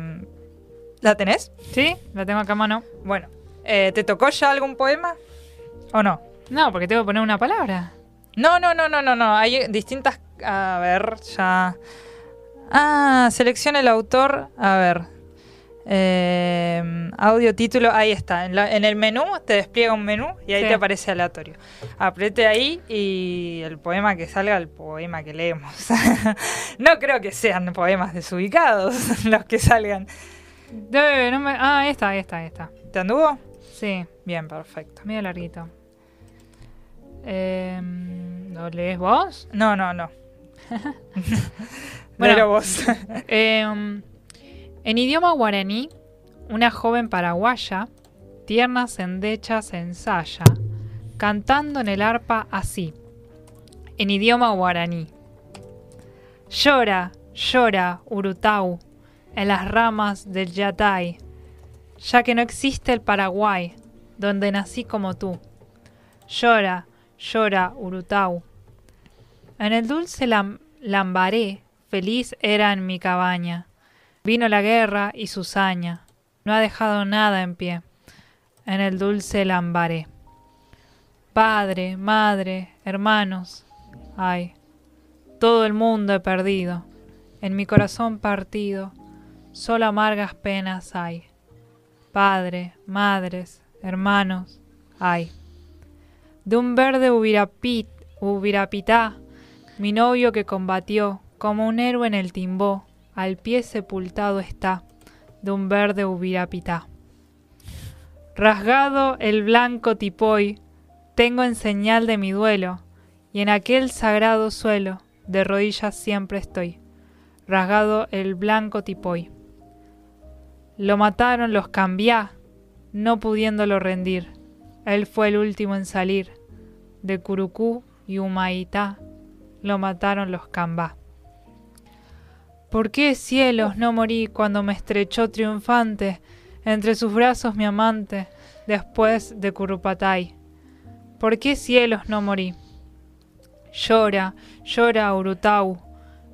¿La tenés? ¿Sí? La tengo acá a mano. Bueno, ¿te tocó ya algún poema o no? No, porque tengo que poner una palabra. No, no, no, no, no, no. Hay distintas. A ver, ya. Ah, selecciona el autor. A ver. Eh, audio, título, ahí está. En, la- en el menú te despliega un menú y ahí Sí. te aparece aleatorio. Apriete ahí y el poema que salga, el poema que leemos. [laughs] no creo que sean poemas desubicados [laughs] los que salgan. Debe, no me- Ah, ahí está, ahí está, ahí está. ¿Te anduvo? Sí, Bien, perfecto. medio larguito. Eh, ¿Lo lees vos? No, no, no. [laughs] Bueno. Vos. Eh, en idioma guaraní, una joven paraguaya, tierna sendecha se ensaya, cantando en el arpa así, en idioma guaraní. Llora, llora, Urutau, en las ramas del Yatay, ya que no existe el Paraguay, donde nací como tú. Llora, llora, Urutau. En el dulce lam- lambaré, feliz era en mi cabaña. Vino la guerra y su saña, no ha dejado nada en pie. En el dulce lambaré. Padre, madre, hermanos, ay, todo el mundo he perdido. En mi corazón partido, solo amargas penas hay. Padre, madres, hermanos, ay. De un verde ubirapit, ubirapitá, mi novio que combatió, como un héroe en el timbó, al pie sepultado está, de un verde ubirapitá. Rasgado el blanco tipoy, tengo en señal de mi duelo, y en aquel sagrado suelo, de rodillas siempre estoy. Rasgado el blanco tipoy. Lo mataron los cambiá, no pudiéndolo rendir. Él fue el último en salir. De Curucú y Humaitá lo mataron los cambá. ¿Por qué cielos no morí cuando me estrechó triunfante entre sus brazos mi amante después de Curupatay? ¿Por qué cielos no morí? Llora, llora Urutau,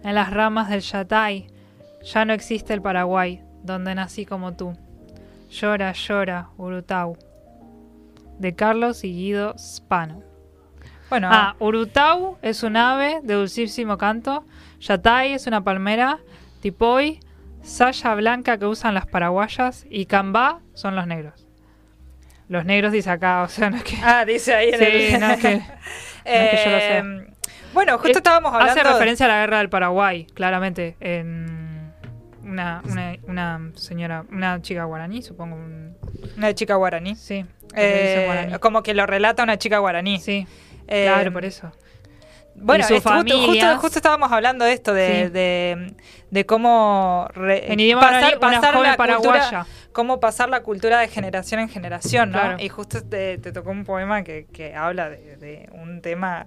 en las ramas del Yatay, ya no existe el Paraguay, donde nací como tú. Llora, llora, Urutau. De Carlos y Guido Spano. Bueno, Ah, Urutau es un ave de dulcísimo canto. Yatay es una palmera. Tipoy, saya blanca que usan las paraguayas. Y Cambá son los negros. Los negros dice acá, o sea, no es que. ah, dice ahí en Sí, el... no es que. es que yo lo [laughs] sé. Eh, Bueno, justo Eh, estábamos hablando... Hace referencia a la guerra del Paraguay, claramente. En una, una, una señora, una chica guaraní, supongo. un- Una chica guaraní. sí. Eh, guaraní. como que lo relata una chica guaraní. Sí, Eh, claro, por eso. Bueno, Y su es- justo, justo- justo estábamos hablando de esto, de, Sí. de, de cómo re- En idioma guaraní, una joven la paraguaya. cultura, cómo pasar la cultura de generación en generación, ¿no? Claro. Y justo te, te tocó un poema que, que habla de, de un tema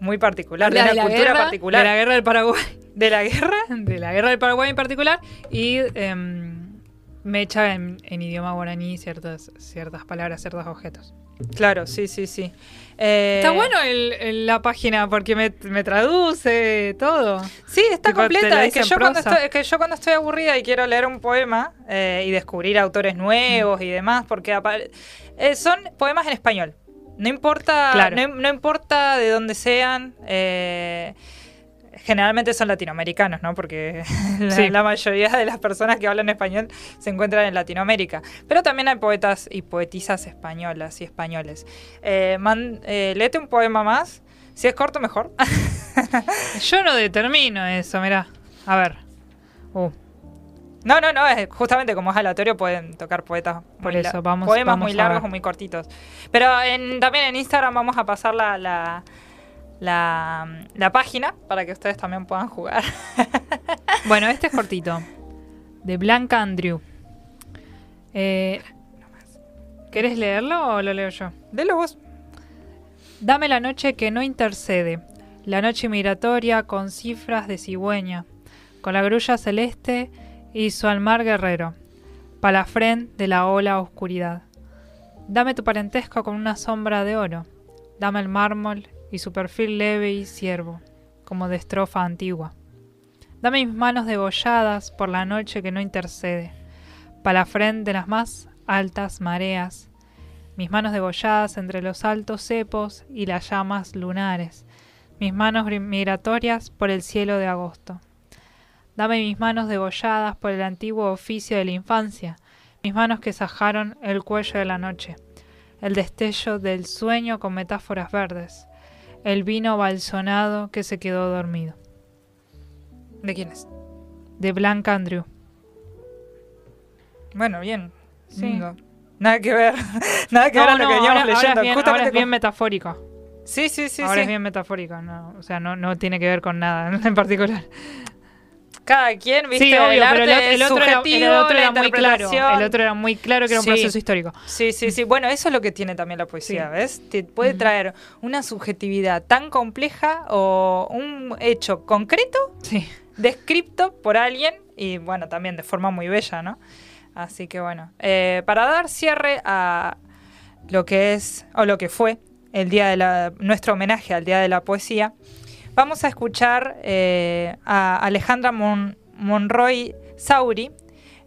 muy particular, de una la cultura guerra- particular. De la guerra del Paraguay. ¿De la guerra? [laughs] de la guerra del Paraguay en particular y em, me echa en, en idioma guaraní ciertas, ciertas palabras, ciertos objetos. Claro, sí, sí, sí. Eh, Está bueno el- el- la página porque me, me traduce todo. Sí, está Tipo, completa. Es que, yo cuando estoy, es que yo cuando estoy aburrida y quiero leer un poema eh, y descubrir autores nuevos y demás, porque eh, son poemas en español. No importa, Claro. no, no importa de dónde sean. eh, generalmente son latinoamericanos, ¿no? Porque [laughs] la, Sí. la mayoría de las personas que hablan español se encuentran en Latinoamérica. Pero también hay poetas y poetisas españolas y españoles. Eh, man- eh, léete un poema más. Si es corto, mejor. [laughs] Yo no determino eso, mirá. A ver. Uh, No, no, no, es justamente como es aleatorio pueden tocar poetas Por eso, vamos- poemas vamos muy largos o muy cortitos. Pero en- también en Instagram vamos a pasar la, la, la, la página para que ustedes también puedan jugar. [laughs] Bueno, este es cortito. De Blanca Andrew. Eh, ¿Querés leerlo o lo leo yo? Delo vos. Dame la noche que no intercede, la noche migratoria con cifras de cigüeña, con la grulla celeste y su almar guerrero, palafrén de la ola oscuridad. Dame tu parentesco con una sombra de oro, dame el mármol y su perfil leve y ciervo, como de estrofa antigua. Dame mis manos degolladas por la noche que no intercede, palafrén de las más altas mareas, mis manos degolladas entre los altos cepos y las llamas lunares, mis manos migratorias por el cielo de agosto. Dame mis manos degolladas por el antiguo oficio de la infancia, mis manos que sajaron el cuello de la noche, el destello del sueño con metáforas verdes, el vino balsonado que se quedó dormido. ¿De quién es? De Blanca Andrew. Bueno, bien. Sí. Nada que ver. [laughs] Nada que ver a lo que veníamos ahora, ahora leyendo. es bien, Justamente ahora es bien con- metafórico. Sí, sí, sí. ahora sí. es bien metafórico, no, o sea, no, no tiene que ver con nada [laughs] en particular. Cada quien, viste, Sí, obvio, el pero el, otro- el otro era, subjetivo, el otro era muy claro. El otro era muy claro que era un Sí. proceso histórico. Sí, sí, sí. Bueno, eso es lo que tiene también la poesía, Sí. ¿ves? Te puede traer una subjetividad tan compleja o un hecho concreto Sí. descrito por alguien y bueno, también de forma muy bella, ¿no? Así que bueno, eh, para dar cierre a lo que es o lo que fue el día de la nuestro homenaje al día de la poesía, vamos a escuchar eh, a Alejandra Mon- Monroy Sauri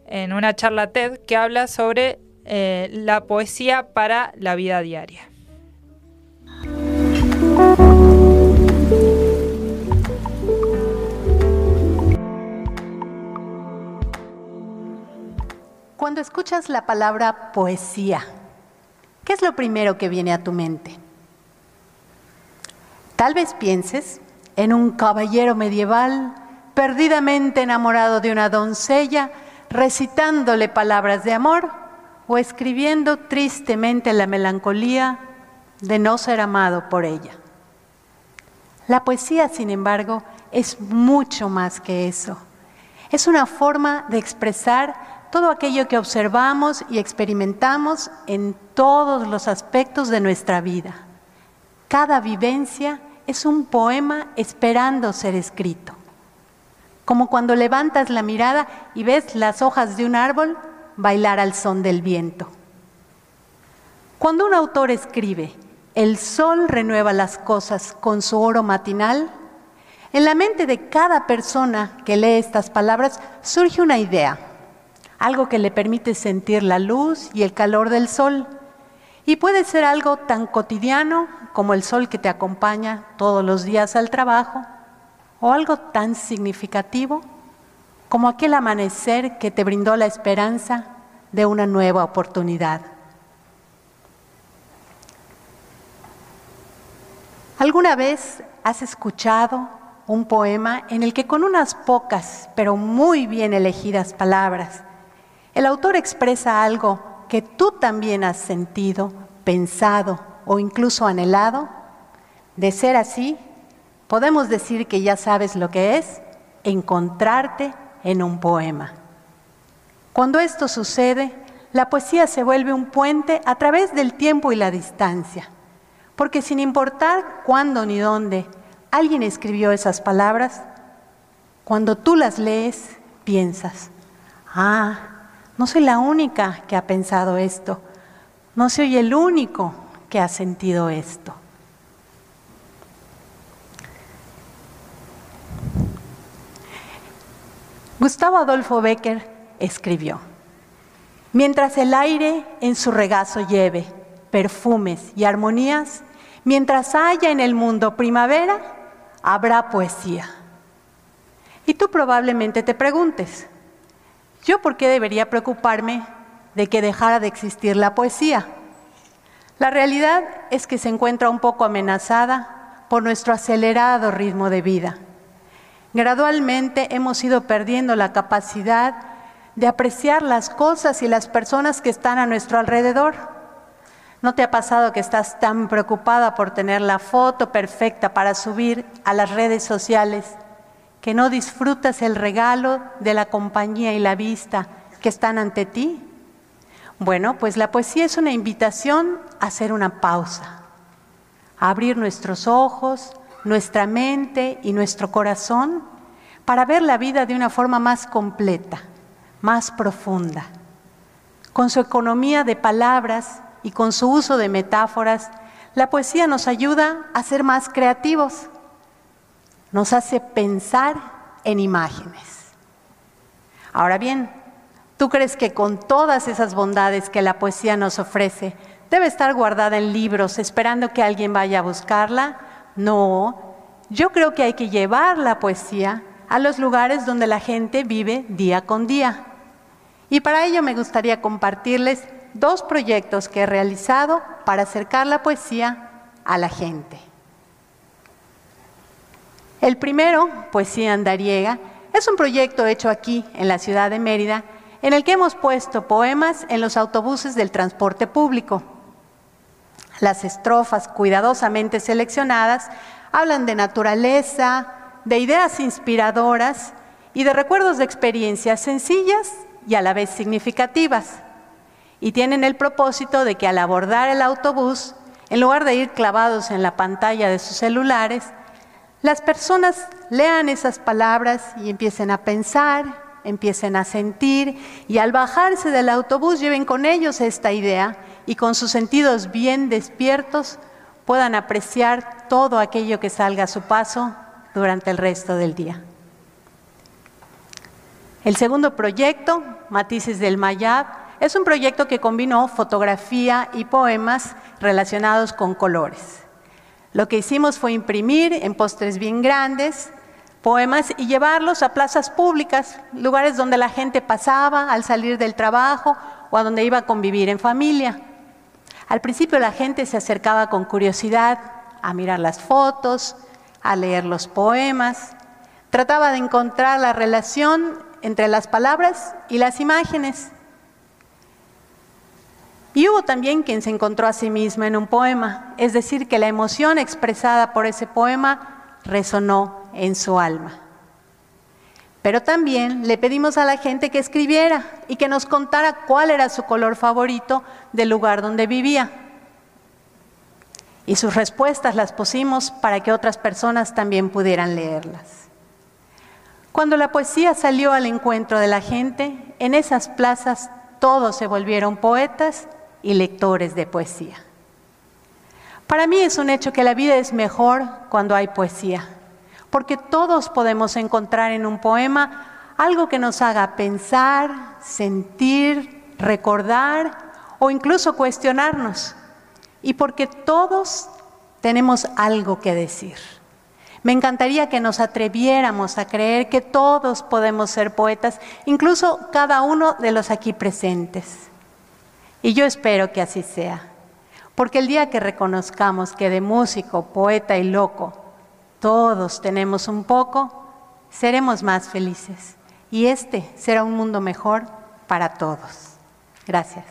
en una charla TED que habla sobre eh, la poesía para la vida diaria. Cuando escuchas la palabra poesía, ¿qué es lo primero que viene a tu mente? Tal vez pienses en un caballero medieval perdidamente enamorado de una doncella, recitándole palabras de amor o escribiendo tristemente la melancolía de no ser amado por ella. La poesía, sin embargo, es mucho más que eso. Es una forma de expresar todo aquello que observamos y experimentamos en todos los aspectos de nuestra vida. Cada vivencia es un poema esperando ser escrito. Como cuando levantas la mirada y ves las hojas de un árbol bailar al son del viento. Cuando un autor escribe, el sol renueva las cosas con su oro matinal, en la mente de cada persona que lee estas palabras surge una idea, algo que le permite sentir la luz y el calor del sol. Y puede ser algo tan cotidiano como el sol que te acompaña todos los días al trabajo, o algo tan significativo como aquel amanecer que te brindó la esperanza de una nueva oportunidad. ¿Alguna vez has escuchado un poema en el que con unas pocas, pero muy bien elegidas palabras, el autor expresa algo que tú también has sentido, pensado o incluso anhelado? De ser así, podemos decir que ya sabes lo que es encontrarte en un poema. Cuando esto sucede, la poesía se vuelve un puente a través del tiempo y la distancia porque sin importar cuándo ni dónde alguien escribió esas palabras, cuando tú las lees, piensas, ah, no soy la única que ha pensado esto, no soy el único que ha sentido esto. Gustavo Adolfo Becker escribió, mientras el aire en su regazo lleve perfumes y armonías, Mientras haya en el mundo primavera, habrá poesía. Y tú probablemente te preguntes, ¿yo por qué debería preocuparme de que dejara de existir la poesía? La realidad es que se encuentra un poco amenazada por nuestro acelerado ritmo de vida. Gradualmente hemos ido perdiendo la capacidad de apreciar las cosas y las personas que están a nuestro alrededor. ¿No te ha pasado que estás tan preocupada por tener la foto perfecta para subir a las redes sociales que no disfrutas el regalo de la compañía y la vista que están ante ti? Bueno, pues la poesía es una invitación a hacer una pausa, a abrir nuestros ojos, nuestra mente y nuestro corazón para ver la vida de una forma más completa, más profunda. Con su economía de palabras, y con su uso de metáforas, la poesía nos ayuda a ser más creativos, nos hace pensar en imágenes. Ahora bien, ¿tú crees que con todas esas bondades que la poesía nos ofrece, debe estar guardada en libros esperando que alguien vaya a buscarla? No, yo creo que hay que llevar la poesía a los lugares donde la gente vive día con día. Y para ello me gustaría compartirles dos proyectos que he realizado para acercar la poesía a la gente. El primero, Poesía Andariega, es un proyecto hecho aquí, en la ciudad de Mérida, en el que hemos puesto poemas en los autobuses del transporte público. Las estrofas cuidadosamente seleccionadas hablan de naturaleza, de ideas inspiradoras y de recuerdos de experiencias sencillas y a la vez significativas y tienen el propósito de que al abordar el autobús, en lugar de ir clavados en la pantalla de sus celulares, las personas lean esas palabras y empiecen a pensar, empiecen a sentir y al bajarse del autobús lleven con ellos esta idea y con sus sentidos bien despiertos puedan apreciar todo aquello que salga a su paso durante el resto del día. El segundo proyecto, Matices del Mayab, es un proyecto que combinó fotografía y poemas relacionados con colores. Lo que hicimos fue imprimir en postres bien grandes poemas y llevarlos a plazas públicas, lugares donde la gente pasaba al salir del trabajo o a donde iba a convivir en familia. Al principio la gente se acercaba con curiosidad a mirar las fotos, a leer los poemas, trataba de encontrar la relación entre las palabras y las imágenes. Y hubo también quien se encontró a sí misma en un poema, es decir, que la emoción expresada por ese poema resonó en su alma. Pero también le pedimos a la gente que escribiera y que nos contara cuál era su color favorito del lugar donde vivía. Y sus respuestas las pusimos para que otras personas también pudieran leerlas. Cuando la poesía salió al encuentro de la gente, en esas plazas todos se volvieron poetas y lectores de poesía. Para mí es un hecho que la vida es mejor cuando hay poesía, porque todos podemos encontrar en un poema algo que nos haga pensar, sentir, recordar o incluso cuestionarnos, y porque todos tenemos algo que decir. Me encantaría que nos atreviéramos a creer que todos podemos ser poetas, incluso cada uno de los aquí presentes. Y yo espero que así sea, porque el día que reconozcamos que de músico, poeta y loco todos tenemos un poco, seremos más felices y este será un mundo mejor para todos. Gracias.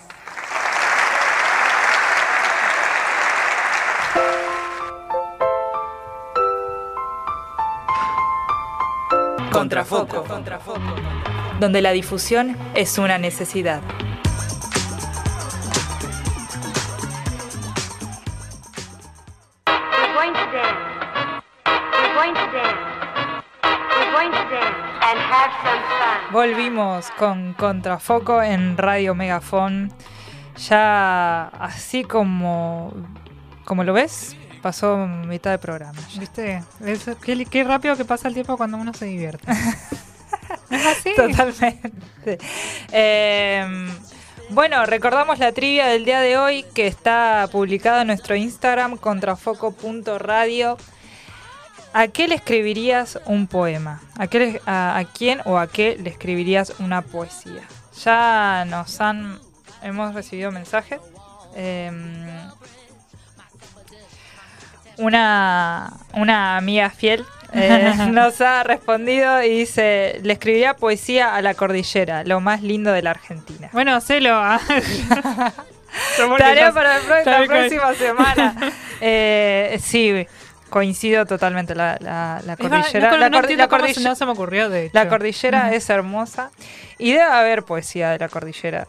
Contrafoco. donde la difusión es una necesidad. Volvimos con Contrafoco en Radio Megafon. Ya así como, como lo ves, pasó mitad de programa. ya. ¿Viste? Es- qué, qué rápido que pasa el tiempo cuando uno se divierte. [laughs] ¿Es así? Totalmente. Eh, bueno, recordamos la trivia del día de hoy que está publicada en nuestro Instagram, contrafoco.radio. ¿A qué le escribirías un poema? ¿A, qué le- a, a quién o a qué le escribirías una poesía? Ya nos han. Hemos recibido mensajes. Eh, una, una amiga fiel eh, [laughs] nos ha respondido y dice: Le escribiría poesía a la cordillera, lo más lindo de la Argentina. Bueno, ah. [laughs] Porque Tarea para la, próxima semana. [laughs] Eh, sí, coincido totalmente. La, la- cordillera, no, la, no cor- entiendo la cómo cordille- se- no se me ocurrió, de hecho. la cordillera es hermosa y debe haber poesía de la cordillera.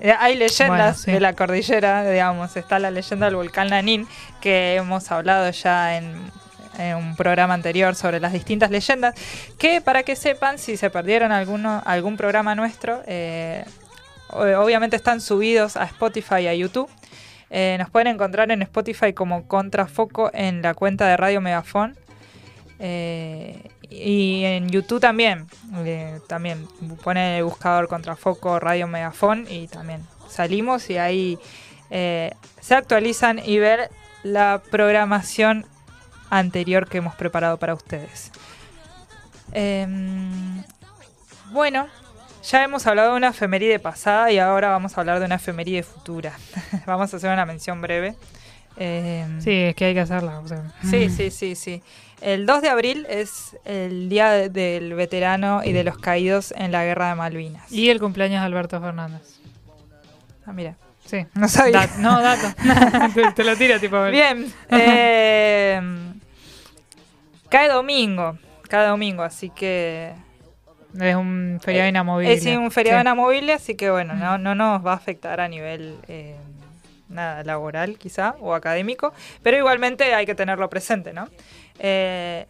Eh, Hay leyendas Bueno, sí. de la cordillera, digamos, está la leyenda del volcán Lanín, que hemos hablado ya en, en un programa anterior sobre las distintas leyendas, que para que sepan, si se perdieron alguno, algún programa nuestro, eh, obviamente están subidos a Spotify y a YouTube. Eh, nos pueden encontrar en Spotify como Contrafoco en la cuenta de Radio Megafon. Eh, y en YouTube también. eh, también pone el buscador Contrafoco Radio Megafon y también salimos y ahí eh, se actualizan y ver la programación anterior que hemos preparado para ustedes. Em, bueno, ya hemos hablado de una efeméride pasada y ahora vamos a hablar de una efeméride futura. [laughs] vamos a hacer una mención breve. Em, Sí, es que hay que hacerla. o sea. Sí, sí, sí, sí. El 2 de abril es el Día de- del Veterano y de los Caídos en la Guerra de Malvinas. Y el cumpleaños de Alberto Fernández. Ah, mira, Sí. no sabía. Dat- no, dato. [laughs] [laughs] te, lo tiro, tipo. Bien. eh, cae domingo, cae domingo, así que Es un feriado inamovible. es un feriado Sí. inamovible, así que bueno, no, no nos va a afectar a nivel eh, nada laboral quizá o académico, pero igualmente hay que tenerlo presente, ¿no? Eh,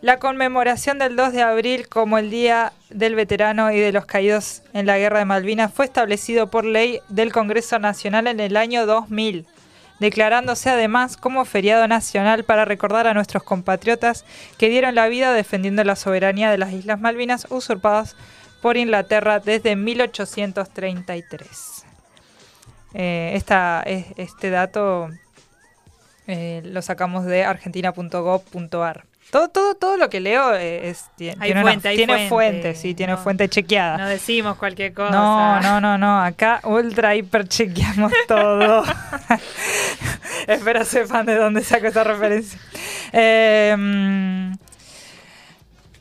la conmemoración del 2 de abril como el Día del Veterano y de los Caídos en la Guerra de Malvinas fue establecido por ley del Congreso Nacional en el año 2000, declarándose además como feriado nacional para recordar a nuestros compatriotas que dieron la vida defendiendo la soberanía de las Islas Malvinas usurpadas por Inglaterra desde 1833. Eh, este dato eh, lo sacamos de argentina.gov.ar. Todo, todo, todo lo que leo eh, es, Hay tiene, una- hay tiene fuente. fuente, sí, tiene No. fuente chequeada. No decimos cualquier cosa. No, no, no, no. Acá ultra hiper chequeamos [laughs] todo. [laughs] Espero sepan de dónde saco esa referencia. Eh, mm,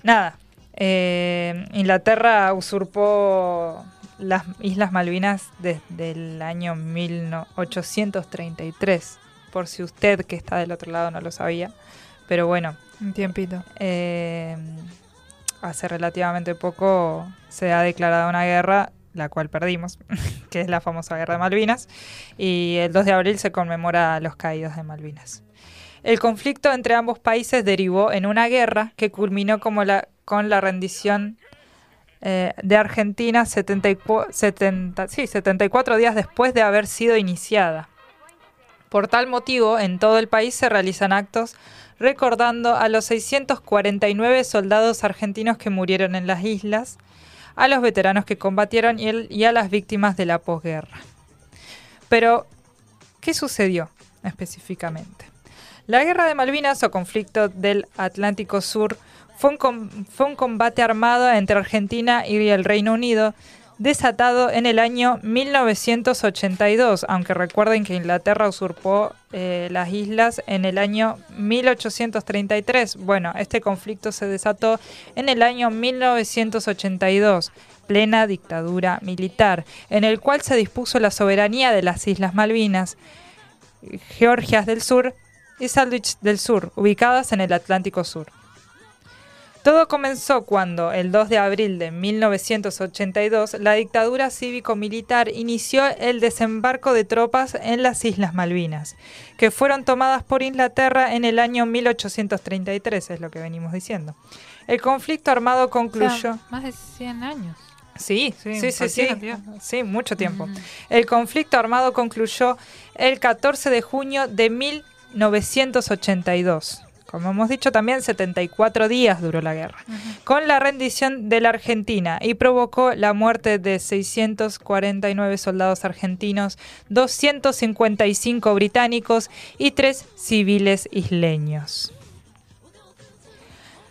nada. Eh, Inglaterra usurpó las Islas Malvinas desde el año 1833. Por si usted que está del otro lado no lo sabía. Pero bueno, Un tiempito. eh, hace relativamente poco se ha declarado una guerra, la cual perdimos, [laughs] que es la famosa Guerra de Malvinas, y el 2 de abril se conmemora a los caídos de Malvinas. El conflicto entre ambos países derivó en una guerra que culminó como la, con la rendición eh, de Argentina 74, 70 sí, 74 días después de haber sido iniciada. Por tal motivo, en todo el país se realizan actos recordando a los 649 soldados argentinos que murieron en las islas, a los veteranos que combatieron y, y a las víctimas de la posguerra. Pero, ¿qué sucedió específicamente? La Guerra de Malvinas o conflicto del Atlántico Sur fue un combate armado entre Argentina y el Reino Unido desatado en el año 1982, aunque recuerden que Inglaterra usurpó eh, las islas en el año 1833. Bueno, este conflicto se desató en el año 1982, plena dictadura militar, en el cual se dispuso la soberanía de las Islas Malvinas, Georgias del Sur y Sandwich del Sur, ubicadas en el Atlántico Sur. Todo comenzó cuando, el 2 de abril de 1982, la dictadura cívico-militar inició el desembarco de tropas en las Islas Malvinas, que fueron tomadas por Inglaterra en el año 1833, es lo que venimos diciendo. El conflicto armado O sea, concluyó... más de 100 años. Sí, sí, sí. Sí, mucho tiempo. El conflicto armado concluyó el 14 de junio de 1982. Como hemos dicho también, 74 días duró la guerra, con la rendición de la Argentina y provocó la muerte de 649 soldados argentinos, 255 británicos y 3 civiles isleños.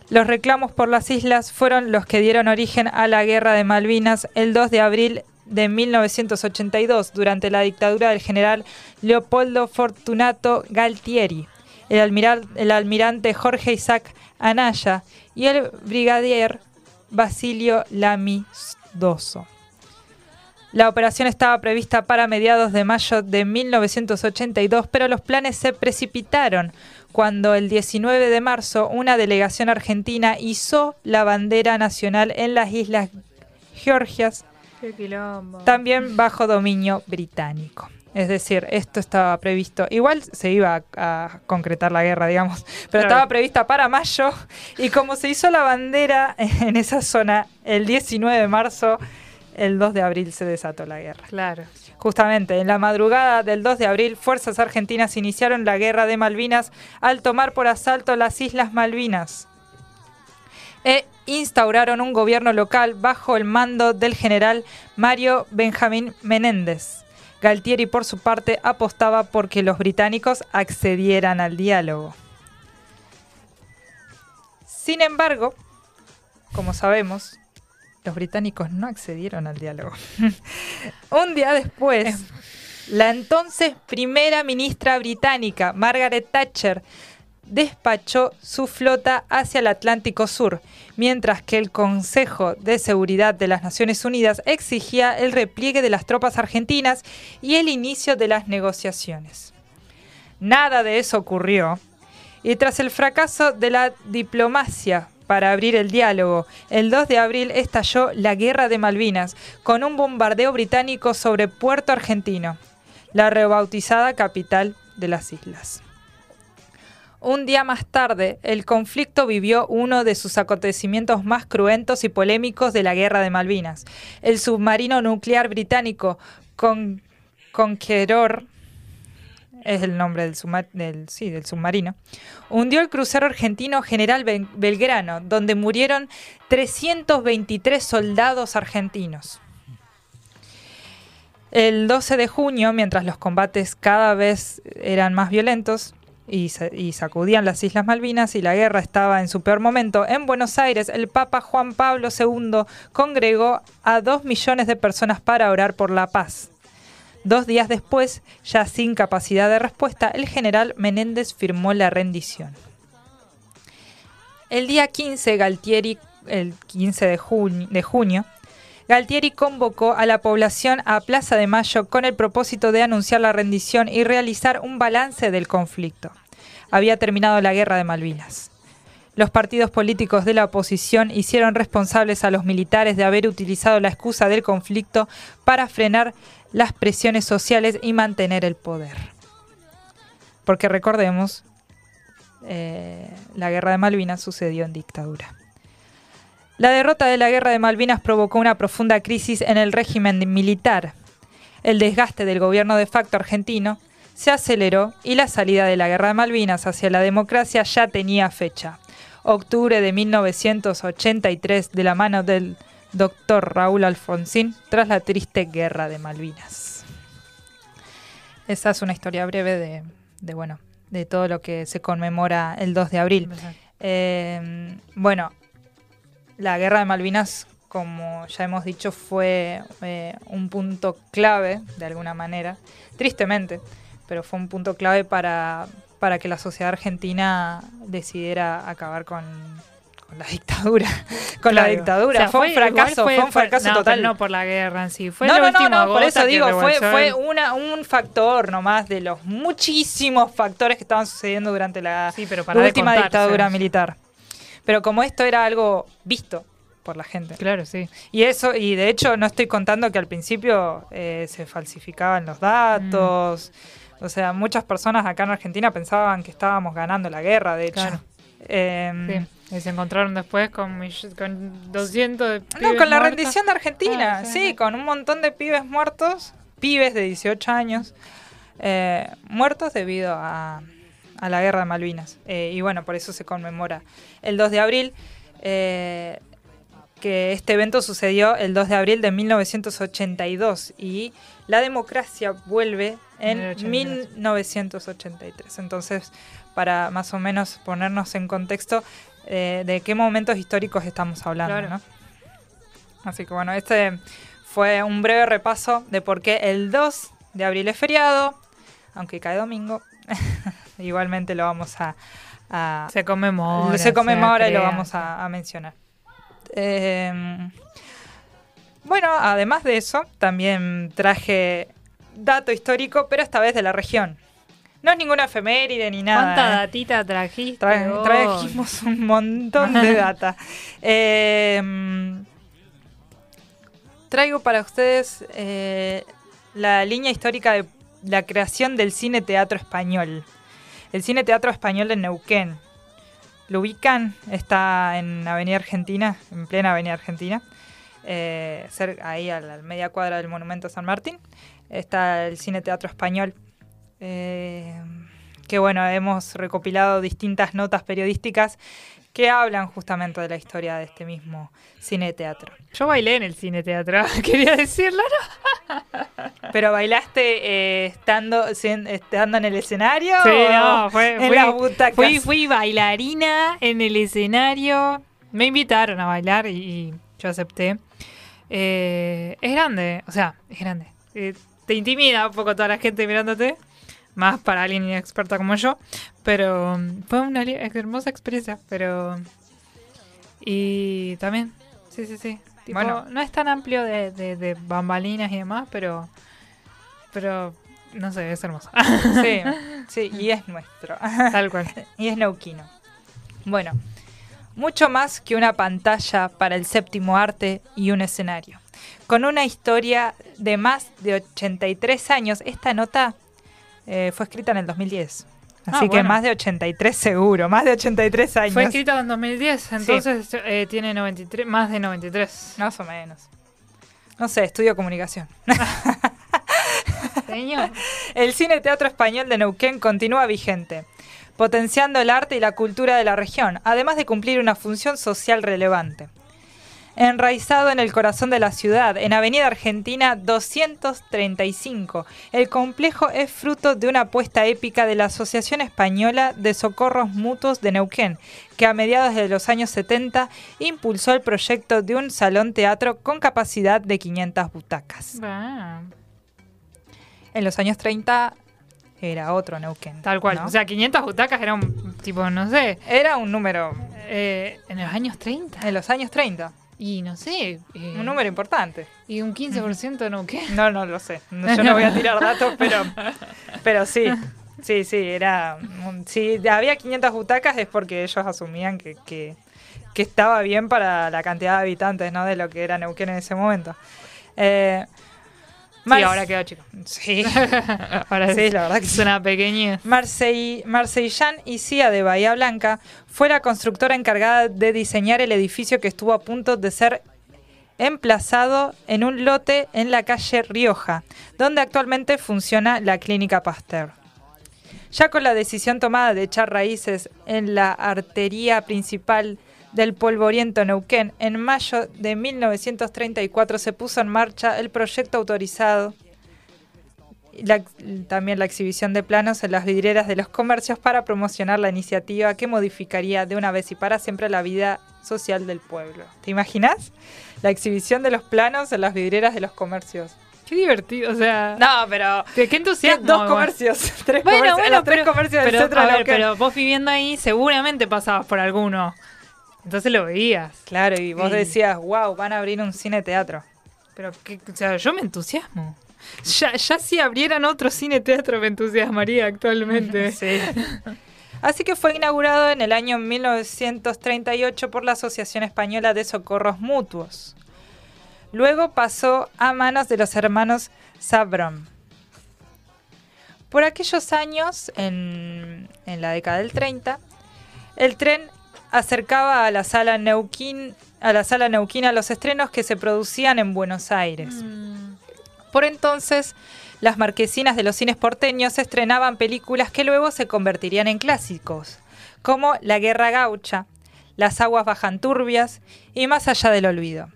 Los reclamos por las islas fueron los que dieron origen a la Guerra de Malvinas el 2 de abril de 1982 durante la dictadura del general Leopoldo Fortunato Galtieri, el, almiral- el almirante Jorge Isaac Anaya y el brigadier Basilio Lamy Doso. La operación estaba prevista para mediados de mayo de 1982, pero los planes se precipitaron cuando el 19 de marzo una delegación argentina izó la bandera nacional en las Islas Georgias, también bajo dominio británico. Es decir, esto estaba previsto, igual se iba a, a concretar la guerra, digamos, pero Claro. estaba prevista para mayo y como se hizo la bandera en esa zona el 19 de marzo, el 2 de abril se desató la guerra. Claro. Justamente, en la madrugada del 2 de abril, fuerzas argentinas iniciaron la guerra de Malvinas al tomar por asalto las Islas Malvinas e instauraron un gobierno local bajo el mando del general Mario Benjamín Menéndez. Galtieri, por su parte, apostaba por que los británicos accedieran al diálogo. Sin embargo, como sabemos, los británicos no accedieron al diálogo. [laughs] Un día después, la entonces primera ministra británica, Margaret Thatcher, despachó su flota hacia el Atlántico Sur, mientras que el Consejo de Seguridad de las Naciones Unidas exigía el repliegue de las tropas argentinas y el inicio de las negociaciones. Nada de eso ocurrió, y tras el fracaso de la diplomacia para abrir el diálogo, el 2 de abril estalló la Guerra de Malvinas con un bombardeo británico sobre Puerto Argentino, la rebautizada capital de las islas. Un día más tarde, el conflicto vivió uno de sus acontecimientos más cruentos y polémicos de la Guerra de Malvinas. El submarino nuclear británico Con Conqueror es el nombre del, del- submarino, hundió el crucero argentino General Bel- Belgrano, donde murieron 323 soldados argentinos. El 12 de junio, mientras los combates cada vez eran más violentos, y, sa- y sacudían las Islas Malvinas y la guerra estaba en su peor momento, en Buenos Aires el Papa Juan Pablo II congregó a dos millones de personas para orar por la paz. Dos días después, ya sin capacidad de respuesta, el general Menéndez firmó la rendición. El día 15, Galtieri, el 15 de junio, de junio, Galtieri convocó a la población a Plaza de Mayo con el propósito de anunciar la rendición y realizar un balance del conflicto. Había terminado la guerra de Malvinas. Los partidos políticos de la oposición hicieron responsables a los militares de haber utilizado la excusa del conflicto para frenar las presiones sociales y mantener el poder. Porque recordemos, eh, la guerra de Malvinas sucedió en dictadura. La derrota de la guerra de Malvinas provocó una profunda crisis en el régimen militar. El desgaste del gobierno de facto argentino se aceleró y la salida de la guerra de Malvinas hacia la democracia ya tenía fecha. Octubre de 1983 de la mano del doctor Raúl Alfonsín tras la triste guerra de Malvinas. Esa es una historia breve de, de, bueno, de todo lo que se conmemora el 2 de abril. Eh, bueno, la guerra de Malvinas, como ya hemos dicho, fue eh, un punto clave, de alguna manera, tristemente, pero fue un punto clave para, para que la sociedad argentina decidiera acabar con, con la dictadura. [laughs] con la dictadura. O sea, fue, un fracaso, fue, un fracaso no, total. no por la guerra en sí. Fue no, la no, no, por eso digo, fue, fue una, un factor nomás de los muchísimos factores que estaban sucediendo durante la Sí, pero para última dictadura militar. Pero como esto era algo visto por la gente. Claro, sí. Y eso, y de hecho no estoy contando que al principio eh, se falsificaban los datos. Mm. O sea, muchas personas acá en Argentina pensaban que estábamos ganando la guerra, de hecho. Claro. Em, Sí. Y se encontraron después con, con 200 de No, pibes con la rendición de Argentina, Ah, sí, sí, sí. con un montón de pibes muertos, pibes de 18 años, eh, muertos debido a, a la guerra de Malvinas. Eh, y bueno, por eso se conmemora el 2 de abril, eh, que este evento sucedió el 2 de abril de 1982 y la democracia vuelve en 1983. 1983. Entonces, para más o menos ponernos en contexto eh, de qué momentos históricos estamos hablando, Claro. ¿no? Así que bueno, este fue un breve repaso de por qué el 2 de abril es feriado, aunque cae domingo. [laughs] Igualmente lo vamos a, a- Se conmemora. se conmemora y lo vamos a, a mencionar. Eh, bueno, además de eso, también traje dato histórico, pero esta vez de la región. No es ninguna efeméride ni nada. ¿Cuánta ¿eh? datita trajiste? Tra- vos? trajimos un montón de [laughs] data. Eh, traigo para ustedes eh, la línea histórica de la creación del cine teatro español. El cine teatro español en Neuquén. Lo ubican, está en Avenida Argentina, en plena Avenida Argentina, eh, cerca, ahí a la media cuadra del Monumento San Martín. Está el cine teatro español. Eh, que bueno, hemos recopilado distintas notas periodísticas que hablan justamente de la historia de este mismo cine teatro. Yo bailé en el cine teatro, [laughs] quería decirlo, ¿no? Pero bailaste eh, estando, en el escenario Sí, o no, fue, en fui, las butacas. fui, fui bailarina en el escenario. Me invitaron a bailar y, y yo acepté. Eh, es grande, o sea, es grande. Eh, te intimida un poco toda la gente mirándote, más para alguien inexperta como yo. Pero fue una hermosa experiencia, pero... Y también, sí, sí, sí. Tipo, Bueno. no es tan amplio de, de- de bambalinas y demás, pero... Pero, no sé, es hermoso. [laughs] Sí, [laughs] sí, y es nuestro. Tal cual. [laughs] y es neuquino. Bueno, mucho más que una pantalla para el séptimo arte y un escenario. Con una historia de más de 83 años, esta nota eh, fue escrita en el 2010. Así Ah, que bueno. más de 83 seguro, más de 83 años. Fue escrita en 2010, entonces eh, tiene 93, más de 93. Más o menos. No sé, estudio comunicación. Señor. [laughs] El cine teatro español de Neuquén continúa vigente, potenciando el arte y la cultura de la región, además de cumplir una función social relevante. Enraizado en el corazón de la ciudad, en Avenida Argentina 235. El complejo es fruto de una apuesta épica de la Asociación Española de Socorros Mutuos de Neuquén, que a mediados de los años 70 impulsó el proyecto de un salón teatro con capacidad de 500 butacas. Ah, En los años 30 era otro Neuquén. tal cual. ¿no? O sea, 500 butacas era un tipo, no sé, era un número eh, en los años 30. en los años 30, Y no sé. eh, un número importante. Y un 15% no, ¿qué? No, no lo sé. No, Yo no voy a tirar datos, pero, pero sí. Sí, sí, era. Si había 500 butacas es porque ellos asumían que, que, que estaba bien para la cantidad de habitantes, ¿no? De lo que era Neuquén en ese momento. Eh, Sí, Mar- ahora quedó chico. Sí, [laughs] Ahora sí, la verdad que es sí. una pequeña. Y Cia de Bahía Blanca fue la constructora encargada de diseñar el edificio que estuvo a punto de ser emplazado en un lote en la calle Rioja, donde actualmente funciona la Clínica Pasteur. Ya con la decisión tomada de echar raíces en la artería principal del polvoriento Neuquén, en mayo de 1934 se puso en marcha el proyecto autorizado la- también la exhibición de planos en las vidrieras de los comercios para promocionar la iniciativa que modificaría de una vez y para siempre la vida social del pueblo. ¿Te imaginas? La exhibición de los planos en las vidrieras de los comercios. Qué divertido, o sea. No, pero... Qué, entusiasmo. Dos comercios, [laughs] tres Bueno, comercios, bueno, los tres comercios del pero, centro a de ver, Neuquén. pero vos viviendo ahí seguramente pasabas por alguno. Entonces lo veías. Claro, y vos Sí. decías, wow, van a abrir un cine teatro. Pero, que, o sea, yo me entusiasmo. Ya, ya si abrieran otro cine teatro me entusiasmaría actualmente. [laughs] Sí. Así que fue inaugurado en el año 1938 por la Asociación Española de Socorros Mutuos. Luego pasó a manos de los hermanos Sabron. Por aquellos años, en, en la década del 30, el tren acercaba a la sala Neuquén a la sala Neuquén a los estrenos que se producían en Buenos Aires. Por entonces, las marquesinas de los cines porteños estrenaban películas que luego se convertirían en clásicos, como La Guerra Gaucha, Las Aguas Bajan Turbias y Más Allá del Olvido.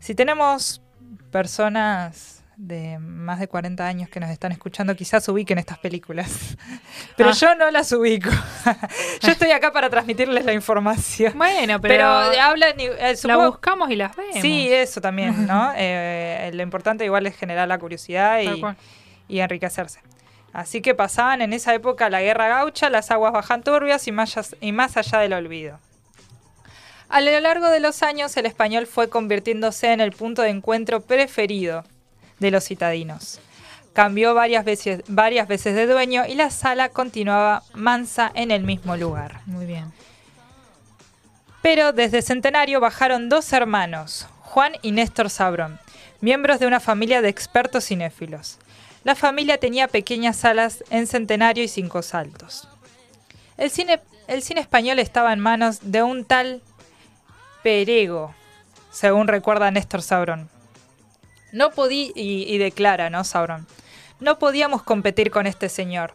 Si tenemos personas de más de 40 años que nos están escuchando, quizás ubiquen estas películas. [laughs] Pero Ah. yo no las ubico. [laughs] yo estoy acá para transmitirles la información. Bueno, Pero, pero, hablan, y- eh, la buscamos y las vemos. Sí, eso también, ¿no? [laughs] Eh, lo importante igual es generar la curiosidad y, y enriquecerse. Así que pasaban en esa época la guerra gaucha, las aguas bajan turbias y más, y más allá del olvido. A lo largo de los años, el español fue convirtiéndose en el punto de encuentro preferido de los citadinos. Cambió varias veces, varias veces de dueño y la sala continuaba mansa en el mismo lugar. Muy bien. Pero desde Centenario bajaron dos hermanos, Juan y Néstor Sabrón, miembros de una familia de expertos cinéfilos. La familia tenía pequeñas salas en Centenario y Cinco Saltos. El cine, el cine español estaba en manos de un tal Perego, según recuerda Néstor Sabrón. No podí, y, y declara, ¿no, Sabrón? No podíamos competir con este señor.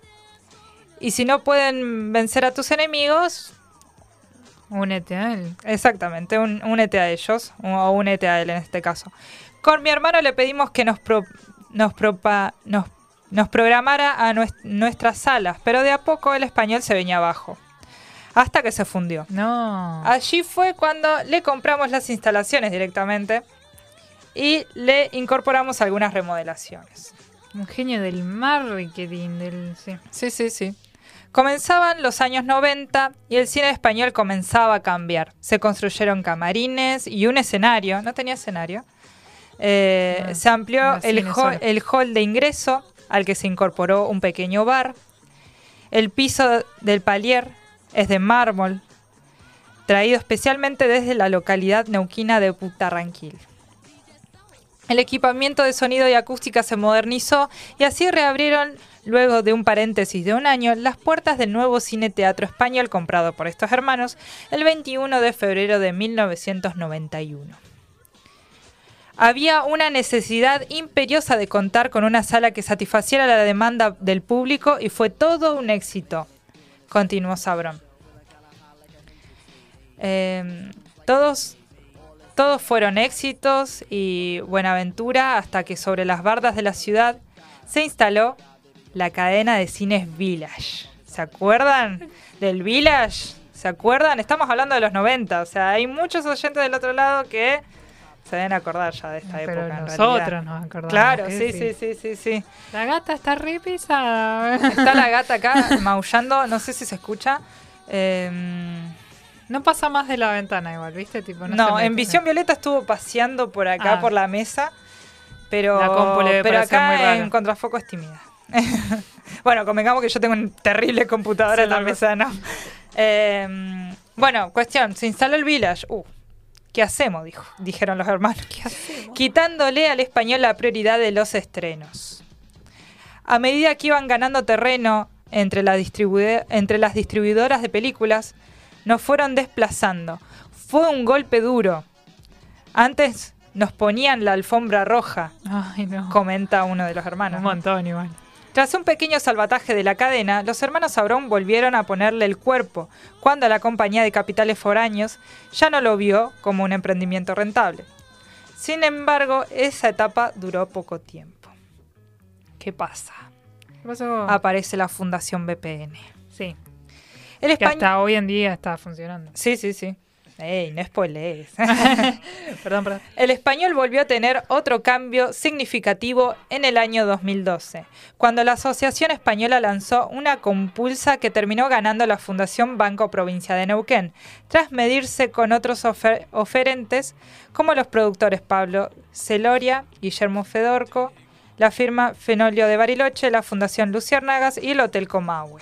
Y si no pueden vencer a tus enemigos, Únete a él. Exactamente, un, únete a ellos, o únete a él en este caso. Con mi hermano le pedimos que nos, pro- nos, propa- nos, nos programara a nues- nuestras salas, pero de a poco el español se venía abajo, hasta que se fundió. No. Allí fue cuando le compramos las instalaciones directamente y le incorporamos algunas remodelaciones. Un genio del marketing. Del, sí. Sí, sí, sí. Comenzaban los años 90 y el cine español comenzaba a cambiar. Se construyeron camarines y un escenario. ¿No tenía escenario? Eh, Ah, se amplió el hall de ingreso, al que se incorporó un pequeño bar. El piso del palier es de mármol, traído especialmente desde la localidad neuquina de Putarranquil. El equipamiento de sonido y acústica se modernizó y así reabrieron, luego de un paréntesis de un año, las puertas del nuevo cine teatro español comprado por estos hermanos el 21 de febrero de 1991. Había una necesidad imperiosa de contar con una sala que satisfaciera la demanda del público y fue todo un éxito, continuó Sabrón. Eh, todos Todos fueron éxitos y buenaventura hasta que sobre las bardas de la ciudad se instaló la cadena de cines Village. ¿Se acuerdan del Village? ¿Se acuerdan? Estamos hablando de los 90, o sea, hay muchos oyentes del otro lado que se deben acordar ya de esta Pero época. en nosotros nos acordamos. Claro, ¿qué sí, sí, sí, sí, sí. La gata está re pisada. Está la gata acá [laughs] maullando, no sé si se escucha. Em, No pasa más de la ventana igual, ¿viste? Tipo, no, no, en Visión Violeta estuvo paseando por acá, Ah. por la mesa, pero, La pero acá en Contrafoco es tímida. [laughs] bueno, convengamos que yo tengo un terrible computadora Sí, en la mesa, ¿no? Em, bueno, cuestión, se instaló el Village. Uh, ¿qué hacemos? Dijo, dijeron los hermanos. Quitándole al español la prioridad de los estrenos. A medida que iban ganando terreno entre, la entre las distribuidoras de películas, nos fueron desplazando. Fue un golpe duro. Antes nos ponían la alfombra roja, Ay, no. comenta uno de los hermanos. Un montón igual. Tras un pequeño salvataje de la cadena, los hermanos Sabrón volvieron a ponerle el cuerpo, cuando la compañía de capitales foráneos ya no lo vio como un emprendimiento rentable. Sin embargo, esa etapa duró poco tiempo. ¿Qué pasa? ¿Qué pasó? Aparece la Fundación BPN. El Que español... hasta hoy en día está funcionando. Sí, sí, sí. Ey, no spoilees. [laughs] [laughs] Perdón, perdón. El español volvió a tener otro cambio significativo en el año 2012, cuando la Asociación Española lanzó una compulsa que terminó ganando la Fundación Banco Provincia de Neuquén, tras medirse con otros ofer- oferentes como los productores Pablo Celoria, Guillermo Fedorco, la firma Fenolio de Bariloche, la Fundación Luciérnagas y el Hotel Comahue.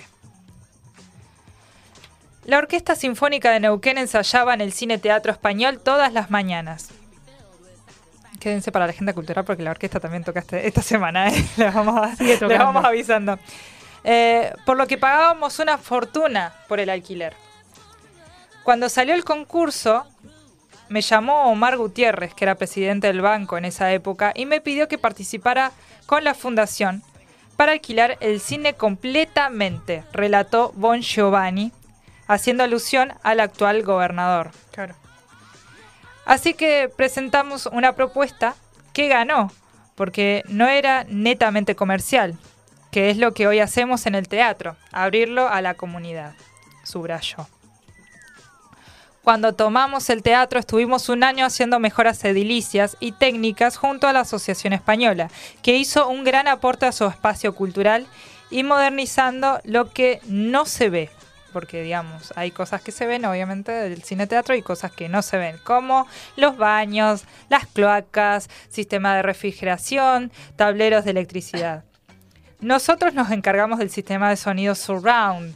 La Orquesta Sinfónica de Neuquén ensayaba en el Cine Teatro Español todas las mañanas. Quédense para la agenda cultural porque la orquesta también toca este- esta semana, ¿eh? [laughs] les, vamos a- Sigue les tocando. vamos avisando. Eh, por lo que pagábamos una fortuna por el alquiler. Cuando salió el concurso, me llamó Omar Gutiérrez, que era presidente del banco en esa época, y me pidió que participara con la fundación para alquilar el cine completamente, relató Bon Giovanni, haciendo alusión al actual gobernador. Claro. Así que presentamos una propuesta que ganó, porque no era netamente comercial, que es lo que hoy hacemos en el teatro, abrirlo a la comunidad, subrayó. Cuando tomamos el teatro estuvimos un año haciendo mejoras edilicias y técnicas junto a la Asociación Española, que hizo un gran aporte a su espacio cultural y modernizando lo que no se ve, porque digamos, hay cosas que se ven obviamente del cine teatro y cosas que no se ven, como los baños, las cloacas, sistema de refrigeración, tableros de electricidad. Nosotros nos encargamos del sistema de sonido surround,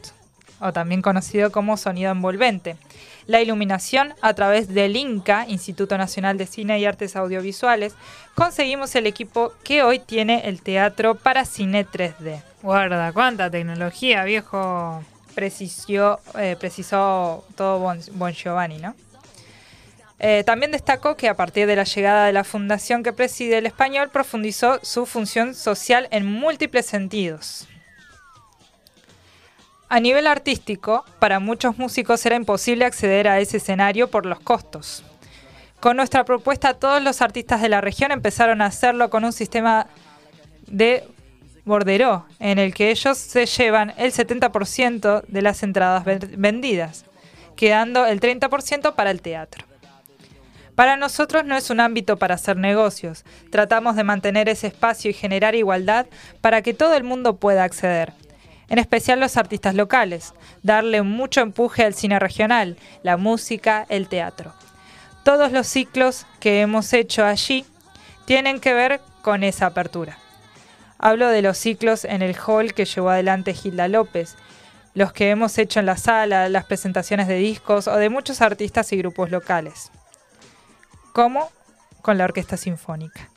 o también conocido como sonido envolvente. La iluminación a través del INCA, Instituto Nacional de Cine y Artes Audiovisuales, conseguimos el equipo que hoy tiene el teatro para cine 3D. Guarda, cuánta tecnología, viejo. Precisó, eh, precisó todo Bon, Bon Giovanni, ¿no? Eh, también destacó que a partir de la llegada de la fundación que preside el español, profundizó su función social en múltiples sentidos. A nivel artístico, para muchos músicos era imposible acceder a ese escenario por los costos. Con nuestra propuesta, todos los artistas de la región empezaron a hacerlo con un sistema de borderó, en el que ellos se llevan el 70% de las entradas ven- vendidas, quedando el 30% para el teatro. Para nosotros no es un ámbito para hacer negocios, tratamos de mantener ese espacio y generar igualdad para que todo el mundo pueda acceder, en especial los artistas locales, darle mucho empuje al cine regional, la música, el teatro. Todos los ciclos que hemos hecho allí tienen que ver con esa apertura. Hablo de los ciclos en el hall que llevó adelante Gilda López, los que hemos hecho en la sala, las presentaciones de discos o de muchos artistas y grupos locales, como con la Orquesta Sinfónica.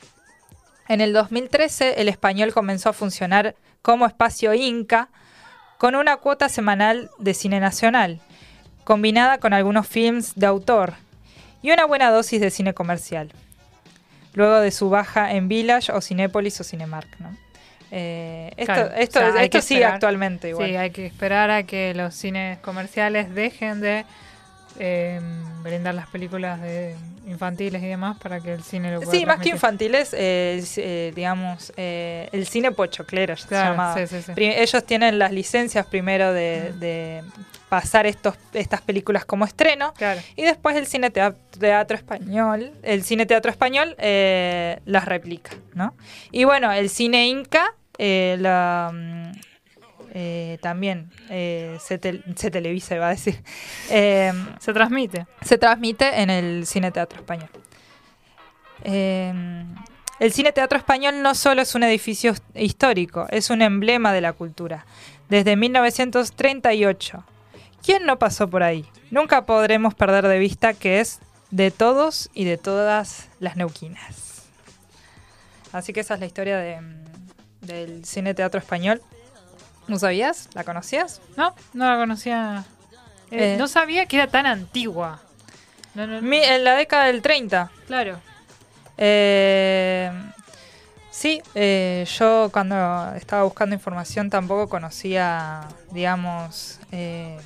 En el 2013 el español comenzó a funcionar como espacio Inca con una cuota semanal de cine nacional, combinada con algunos films de autor y una buena dosis de cine comercial luego de su baja en Village o Cinépolis o Cinemark. ¿no? Eh, esto Claro, esto, o sea, esperar. actualmente igual. Sí, hay que esperar a que los cines comerciales dejen de eh, brindar las películas de infantiles y demás para que el cine lo pueda Sí, más que infantiles, eh, eh, digamos, el cine pochoclero se Claro, llamaba. sí, sí, sí. Ellos tienen las licencias primero de, de pasar estos, estas películas como estreno. Claro. Y después el cine tea- teatro español, el cine teatro español las replica, ¿no? Y bueno, el cine inca eh, la, mm, eh, también eh, se, tel- se televisa, iba a decir. [laughs] Eh, Se transmite. se transmite en el Cine Teatro Español. Eh, el Cine Teatro Español no solo es un edificio histórico, es un emblema de la cultura. Desde 1938. ¿Quién no pasó por ahí? Nunca podremos perder de vista que es de todos y de todas las neuquinas. Así que esa es la historia de, mm, del Cine Teatro Español. ¿No sabías? ¿La conocías? No, no la conocía. Eh, Eh. no sabía que era tan antigua. No, no, Mi- en la década del 30. Claro. Eh, sí, eh, yo cuando estaba buscando información tampoco conocía, digamos, eh,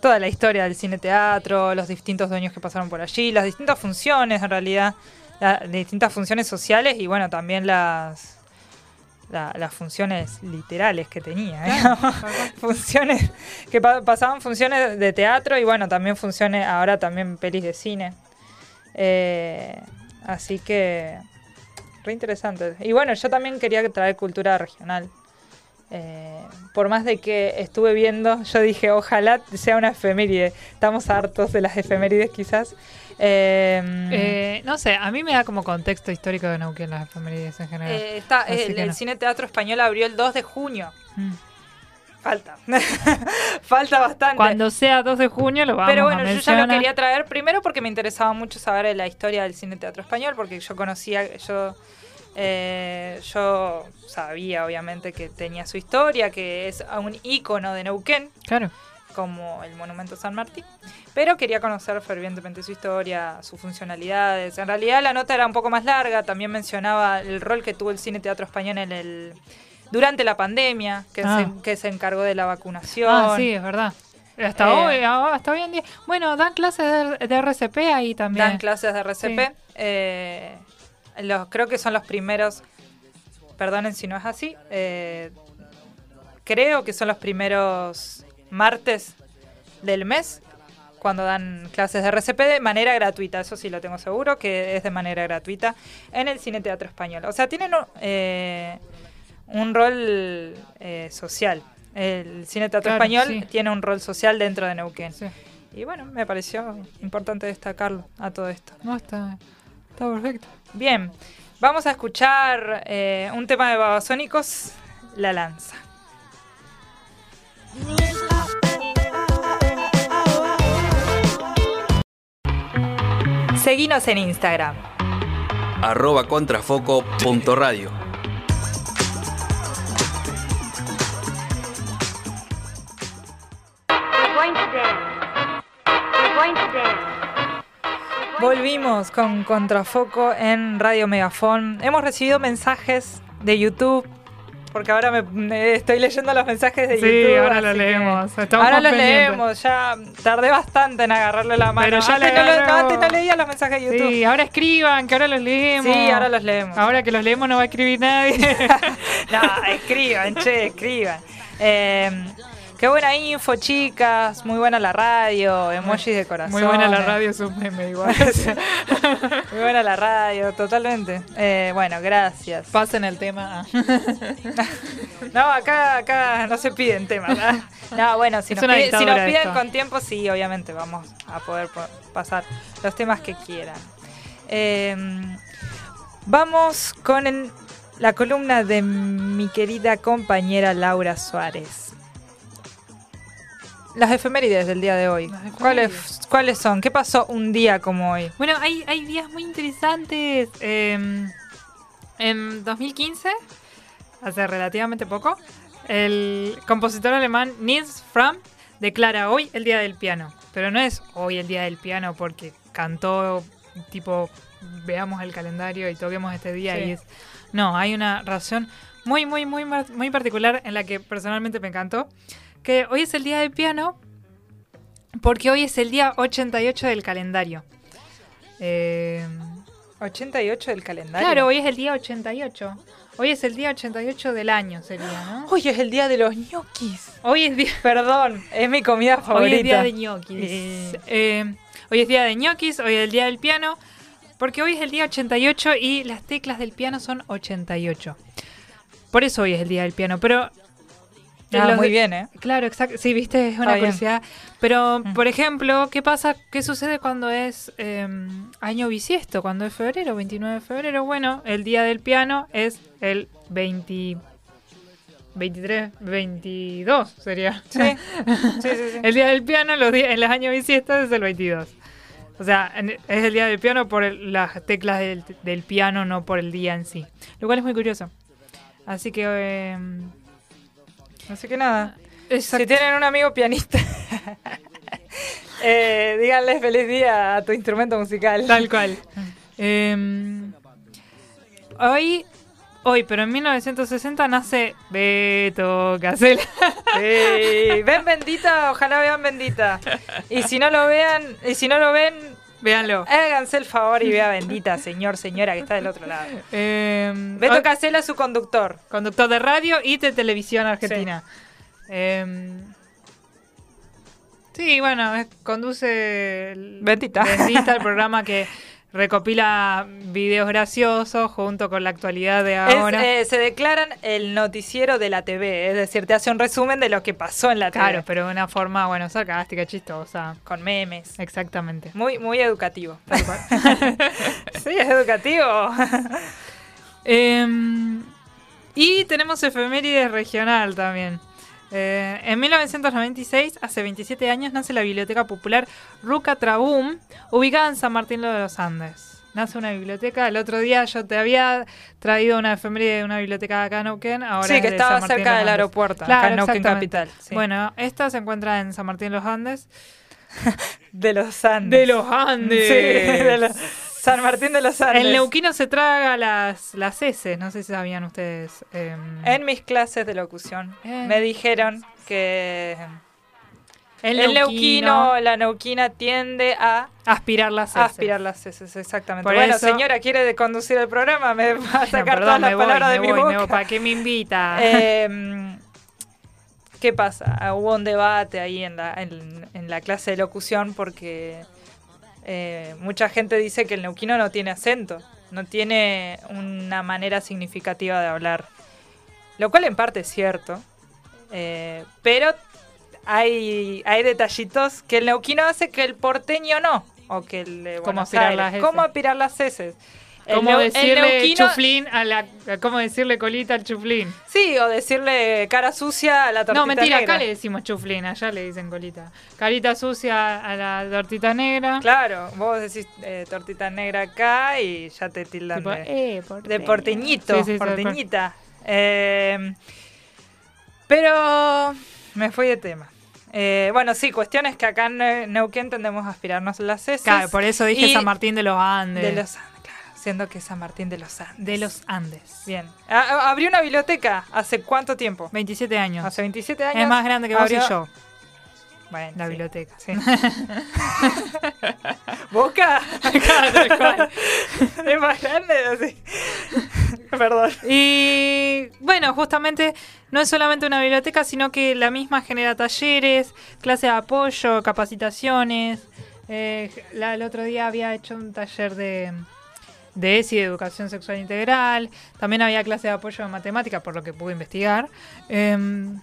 toda la historia del cine teatro, los distintos dueños que pasaron por allí, las distintas funciones en realidad, la- distintas funciones sociales y bueno, también las, la- las funciones literales que tenía. digamos. [laughs] funciones que pa- pasaban funciones de teatro y bueno, también funciones, ahora también pelis de cine. Eh, así que, re interesante. Y bueno, yo también quería traer cultura regional. Eh, por más de que estuve viendo, yo dije, ojalá sea una efeméride. Estamos hartos de las efemérides quizás. Eh, Eh, no sé, a mí me da como contexto histórico de Neuquén las efemérides en general. eh, está, el, que el no. Cine Teatro Español abrió el 2 de junio. Mm. Falta. [laughs] Falta bastante. Cuando sea 2 de junio lo vamos Pero a bueno, yo ya lo quería traer primero porque me interesaba mucho saber la historia del cine teatro español, porque yo conocía, yo, eh, yo sabía obviamente que tenía su historia, que es un ícono de Neuquén, Claro. Como el Monumento San Martín, pero quería conocer fervientemente su historia, sus funcionalidades. En realidad la nota era un poco más larga, también mencionaba el rol que tuvo el cine teatro español en el durante la pandemia, que, Ah. se, que se encargó de la vacunación. Ah, sí, es verdad. Hasta, Eh, hoy, ah, hasta hoy en día. Bueno, dan clases de, de RCP ahí también. Dan clases de RCP. Sí. eh, los, creo que son los primeros, perdonen si no es así, eh, creo que son los primeros martes del mes cuando dan clases de RCP de manera gratuita, eso sí lo tengo seguro, que es de manera gratuita en el Cine Teatro Español. O sea, tienen un, eh, un rol eh, social. El Cine Teatro Claro, Español sí. tiene un rol social dentro de Neuquén. Sí. Y bueno, me pareció importante destacarlo a todo esto. No, está, está perfecto. Bien, vamos a escuchar eh, un tema de Babasónicos, La Lanza. Seguinos en Instagram. arroba contrafoco.radio. Volvimos con Contrafoco en Radio Megafón. Hemos recibido mensajes de YouTube. Porque ahora me, me estoy leyendo los mensajes de Sí, YouTube. ahora los leemos. Ahora los leemos. Ya tardé bastante en agarrarle la mano. Pero ya antes, no, lo- antes no leía los mensajes de YouTube. Sí, ahora escriban, que ahora los leemos. Sí, ahora los leemos. Ahora que los leemos no va a escribir nadie. [laughs] no, escriban, che, escriban. Eh, qué buena info, chicas. Muy buena la radio. Emojis de corazón. Muy buena la radio, es un meme igual. [laughs] Muy buena la radio, totalmente. Eh, bueno, gracias. Pasen el tema. [laughs] No, acá, acá no se piden temas. ¿ah? No, bueno, si nos, si nos piden esto. con tiempo, sí, obviamente vamos a poder po- pasar los temas que quieran. Eh, vamos con el- la columna de mi querida compañera Laura Suárez. Las efemérides del día de hoy. ¿Cuáles, ¿Cuáles son? ¿Qué pasó un día como hoy? Bueno, hay, hay días muy interesantes. Eh, en 2015, hace relativamente poco, el compositor alemán Nils Fram declara hoy el Día del Piano. Pero no es hoy el Día del Piano porque cantó tipo veamos el calendario y toquemos este día Sí. y es no, hay una razón muy muy muy muy particular en la que personalmente me encantó, que hoy es el Día del Piano porque hoy es el día 88 del calendario. Eh, 88 del calendario. claro, hoy es el día 88. Hoy es el día 88 del año, sería, ¿no? Hoy es el día de los ñoquis. Hoy es día, Perdón, es mi comida favorita. hoy es día de ñoquis. Eh, hoy es día de ñoquis, hoy es el día del piano, porque hoy es el día 88 y las teclas del piano son 88. Por eso hoy es el día del piano, pero... Ah, los muy bien, ¿eh? Claro, exacto. Sí, viste, es una bien. curiosidad. Pero, Mm. por ejemplo, ¿qué pasa? ¿Qué sucede cuando es eh, año bisiesto? Cuando es febrero, 29 de febrero. Bueno, el día del piano es el 20, 23, 22 sería. Sí, sí, sí. sí. [laughs] El día del piano los días, en los años bisiestos es el 22. O sea, en- es el día del piano por el- las teclas del, del piano, no por el día en sí. Lo cual es muy curioso. Así que... eh, Así que nada. exacto. Si tienen un amigo pianista, [laughs] eh, díganle feliz día a tu instrumento musical. Tal cual. Em, hoy, hoy, pero en 1960 nace Beto Casella. Sí. ¿Ven Bendita? Ojalá vean Bendita. Y si no lo vean, y si no lo ven, Véanlo. háganse el favor y vea Bendita, señor, señora, que está del otro lado. Em, Beto hoy- Casella su conductor. conductor de radio y de televisión argentina. Em, sí, bueno, es- conduce el- Bendita. Bendita, el [laughs] programa que recopila videos graciosos junto con la actualidad de Es, ahora. eh, se declaran el noticiero de la TV, es decir, te hace un resumen de lo que pasó en la TV. claro, pero de una forma, bueno, sarcástica, chistosa. Con memes. Exactamente. Muy, muy educativo. [laughs] [laughs] sí, es educativo. [laughs] Em, y tenemos efemérides regional también. Eh, en 1996, hace 27 años, nace la Biblioteca Popular Ruca Trabum, ubicada en San Martín de los Andes. Nace una biblioteca. El otro día yo te había traído una efeméride de una biblioteca de acá en Neuquén. Ahora sí, es que de estaba San Martín de cerca del Andes. aeropuerto, Claro, acá en Neuquén. Capital. sí. Bueno, esta se encuentra en San Martín de los Andes. [laughs] de los Andes. De los Andes. Sí, de los- [laughs] San Martín de los Andes. El neuquino se traga las, las S, no sé si sabían ustedes. em, En mis clases de locución Eh. me dijeron que el, el, neuquino, neuquino, la neuquina tiende a aspirar las S. aspirar las heces, exactamente. Por bueno, eso- señora, ¿quiere conducir el programa? Me va a No, sacar perdón, todas las voy, palabras de mi voy, boca. voy. ¿Para qué me invita? Eh, [laughs] ¿Qué pasa? Hubo un debate ahí en la, en, en la clase de locución porque eh, mucha gente dice que el neuquino no tiene acento, no tiene una manera significativa de hablar. Lo cual en parte es cierto, eh, pero hay, hay detallitos que el neuquino hace que el porteño no, o que el de ¿Cómo Buenos aspirar Aires. las heces? ¿Cómo aspirar las heces? ¿Cómo el decirle neuquino- chuflín a la... ¿Cómo decirle colita al chuflín? Sí, o decirle cara sucia a la tortita No, mentira, negra. acá le decimos chuflín, allá le dicen colita. Carita sucia a la tortita negra. Claro, vos decís eh, tortita negra acá y ya te tildan Tipo, de, eh, de porteño. porteñito, Sí, sí, sí, porteñita. Eh, pero me fui de tema. Eh, bueno, sí, cuestiones que acá en Ne- Neuquén tendemos a aspirarnos las heces. Claro, por eso dije San Martín de los Andes. De los Andes, siendo que es San Martín de los Andes. De los Andes. Bien. Ah, abrió una biblioteca hace cuánto tiempo? 27 años. Hace 27 años. es más grande que vos abrió- y yo, Bueno, la sí. biblioteca. Sí. [laughs] ¿Boca? Es más grande, así. Perdón. Y bueno, justamente no es solamente una biblioteca, sino que la misma genera talleres, clases de apoyo, capacitaciones. Eh, la- el otro día había hecho un taller de, de ESI, de Educación Sexual Integral. También había clases de apoyo de matemáticas, por lo que pude investigar. Em,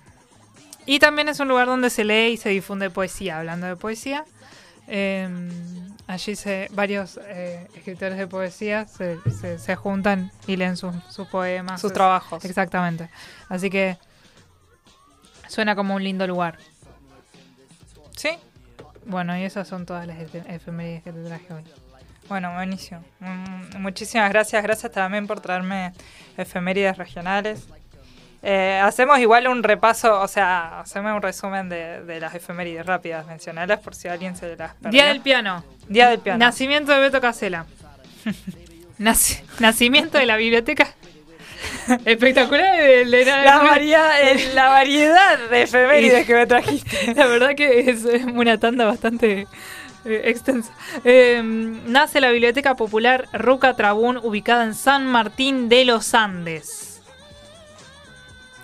y también es un lugar donde se lee y se difunde poesía, hablando de poesía. Em, allí se, varios eh, escritores de poesía se, se- se juntan y leen sus, sus poemas. Sus Es- trabajos. Exactamente. Así que suena como un lindo lugar. Sí. Bueno, y esas son todas las efe- efemérides que te traje hoy. Bueno, buenísimo. Mm, muchísimas gracias. Gracias también por traerme efemérides regionales. Eh, hacemos igual un repaso, o sea, hacemos un resumen de, de las efemérides rápidas, mencionarlas por si alguien se las perdió. Día del piano. Día del piano. Nacimiento de Beto Casela. [laughs] Naci- nacimiento de la biblioteca. [laughs] Espectacular el- el- La, variedad, el- la variedad de efemérides que me trajiste. [laughs] La verdad que es una tanda bastante eh, extensa. Eh, nace la Biblioteca Popular Ruca Trabún, ubicada en San Martín de los Andes.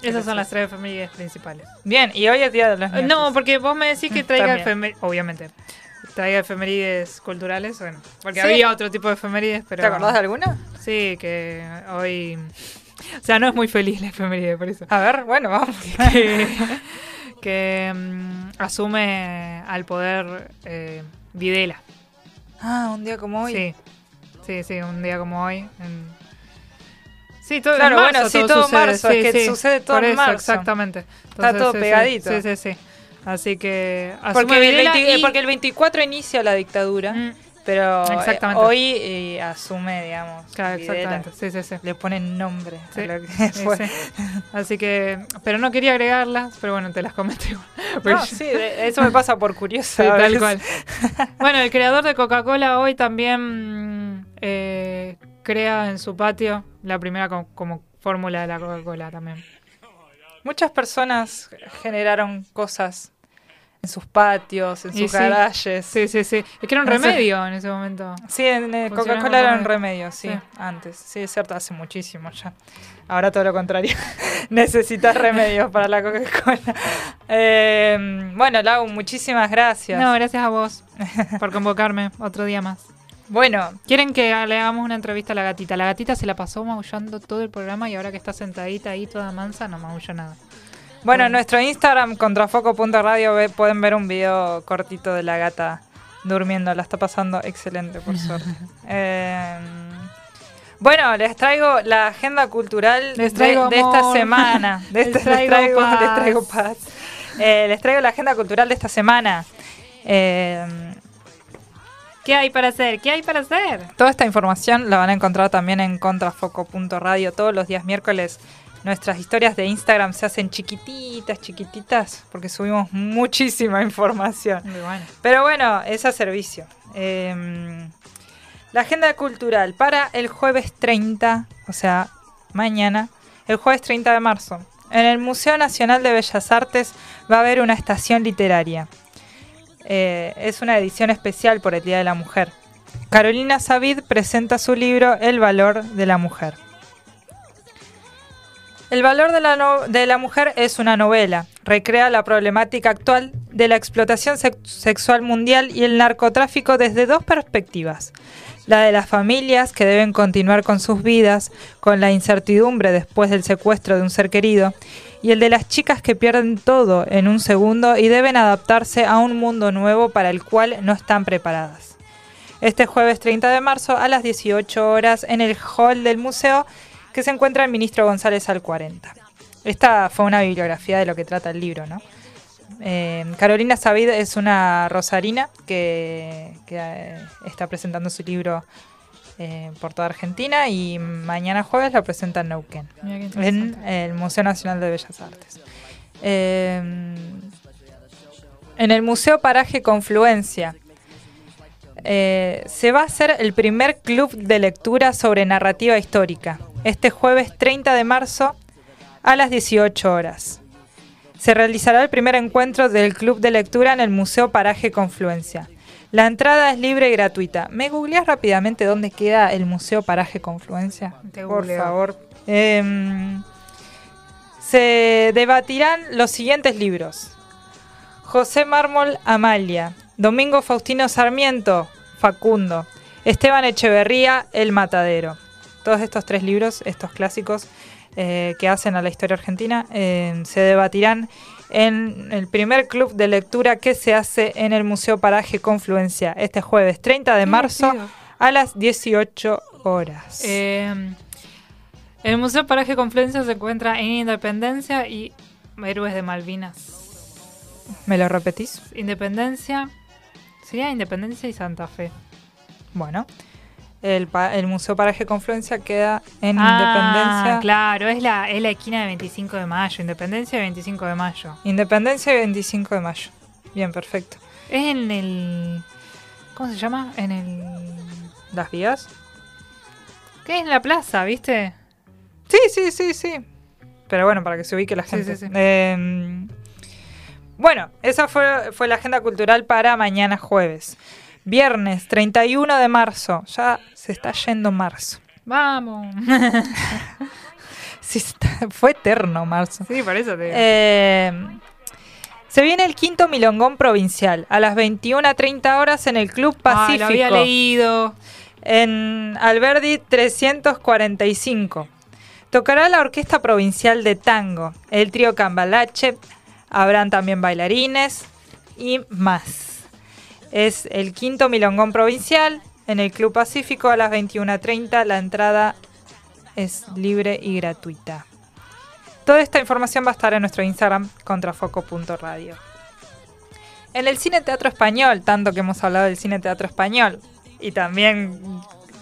Esas son las tres efemérides principales. Bien, y hoy es Día de Eh. No, porque vos me decís que traiga También. efemérides, obviamente. Traiga efemérides culturales, bueno, porque Sí. había otro tipo de efemérides, pero... ¿Te acordás de alguna? Sí, que hoy... O sea, no es muy feliz la efeméride, por eso. A ver, bueno, vamos. [laughs] que, que, mm, asume al poder eh, Videla. Ah, un día como hoy. Sí, sí, sí, un día como hoy. en- Sí, todo Claro, en marzo bueno, sí, todo en sucede, marzo, es que sucede todo por en eso, marzo. Exactamente. todo sí, sí, pegadito. Sí, sí, sí. Así que Porque el, Videla 20 y- porque el 24 inicia la dictadura, Mm, pero eh, Exactamente. hoy eh, asume, digamos, claro, exactamente. Sí, sí, sí. Le ponen nombre a Sí, lo que sí, fue. sí. Así que, pero no quería agregarlas, pero bueno, te las comento igual. Porque No, yo- sí, eso me pasa por a tal cual. Bueno, el creador de Coca-Cola hoy también eh, crea en su patio la primera co- como fórmula de la Coca-Cola también. Muchas personas generaron cosas en sus patios, en Y sus sí. garajes. Sí, sí, sí. Es que era un remedio en ese momento. Sí, en eh, Coca-Cola era un remedio, sí, Sí. antes. Sí, es cierto, hace muchísimo ya. Ahora todo lo contrario. [laughs] Necesitas remedios para la Coca-Cola. [laughs] Eh, bueno, Lau, muchísimas gracias. No, gracias a vos por convocarme otro día más. Bueno, ¿Quieren que le hagamos una entrevista a la gatita? La gatita se la pasó maullando todo el programa y ahora que está sentadita ahí toda mansa no maulla nada. Bueno, en nuestro Instagram, contrafoco.radio, pueden ver un video cortito de la gata durmiendo. La está pasando excelente, por suerte. [laughs] Eh, bueno, les traigo la agenda cultural de- traigo de, esta semana. [laughs] De Les este- les, traigo traigo, [laughs] les paz. traigo paz. Eh, les traigo la agenda cultural de esta semana. Eh, ¿Qué hay para hacer? ¿Qué hay para hacer? Toda esta información la van a encontrar también en contrafoco.radio todos los días miércoles. Nuestras historias de Instagram se hacen chiquititas, chiquititas, porque subimos muchísima información. Muy bueno. Pero bueno, es a servicio. Eh, la agenda cultural para el jueves 30, o sea, mañana, el jueves 30 de marzo. En el Museo Nacional de Bellas Artes va a haber una estación literaria. Eh, es una edición especial por el Día de la Mujer. Carolina Savid presenta su libro El valor de la mujer. El valor de la, de la mujer es una novela. Recrea la problemática actual de la explotación sex- sexual mundial y el narcotráfico desde dos perspectivas. La de las familias que deben continuar con sus vidas, con la incertidumbre después del secuestro de un ser querido, y el de las chicas que pierden todo en un segundo y deben adaptarse a un mundo nuevo para el cual no están preparadas. Este jueves 30 de marzo a las 18 horas en el hall del museo que se encuentra el ministro González al 40. Esta fue una bibliografía de lo que trata el libro, ¿no? Eh, Carolina Savid es una rosarina que, que, eh, está presentando su libro eh, por toda Argentina y mañana jueves lo presenta en Neuquén, en el Museo Nacional de Bellas Artes. En el Museo Paraje Confluencia eh, se va a hacer el primer club de lectura sobre narrativa histórica, este jueves 30 de marzo a las 18 horas. Se realizará el primer encuentro del club de lectura en el Museo Paraje Confluencia. La entrada es libre y gratuita. ¿Me googleás rápidamente dónde queda el Museo Paraje Confluencia? Te Por googleo. favor. Em, se debatirán los siguientes libros. José Mármol Amalia, Domingo Faustino Sarmiento, Facundo, Esteban Echeverría, El Matadero. Todos estos tres libros, estos clásicos eh, que hacen a la historia argentina, eh, se debatirán en el primer club de lectura que se hace en el Museo Paraje Confluencia este jueves 30 de marzo a las 18 horas. Eh, el Museo Paraje Confluencia se encuentra en Independencia y Héroes de Malvinas. ¿Me lo repetís? Independencia. Sería Independencia y Santa Fe. Bueno, el, el Museo Paraje Confluencia queda en Ah, Independencia. claro, es la, es la esquina de 25 de mayo. Independencia de 25 de mayo. Independencia y 25 de mayo. Bien, perfecto. Es en el. ¿Cómo se llama? En el. ¿Las vías? ¿Qué es en la plaza, viste? Sí, sí, sí, sí. Pero bueno, para que se ubique la Sí, gente. sí, sí. Eh, bueno, esa fue, fue la agenda cultural para mañana jueves. Viernes 31 de marzo. Ya se está yendo marzo. Vamos. [laughs] Sí, está- fue eterno marzo. sí, por eso te digo. Eh, se viene el quinto Milongón Provincial a las 21.30 horas en el Club Ah, Pacífico. lo había leído. en Alberdi 345. Tocará la Orquesta Provincial de Tango, el trío Cambalache, habrán también bailarines y más. Es el quinto Milongón Provincial en el Club Pacífico a las 21.30. La entrada es libre y gratuita. Toda esta información va a estar en nuestro Instagram contrafoco.radio. En el Cine Teatro Español, tanto que hemos hablado del Cine Teatro Español, y también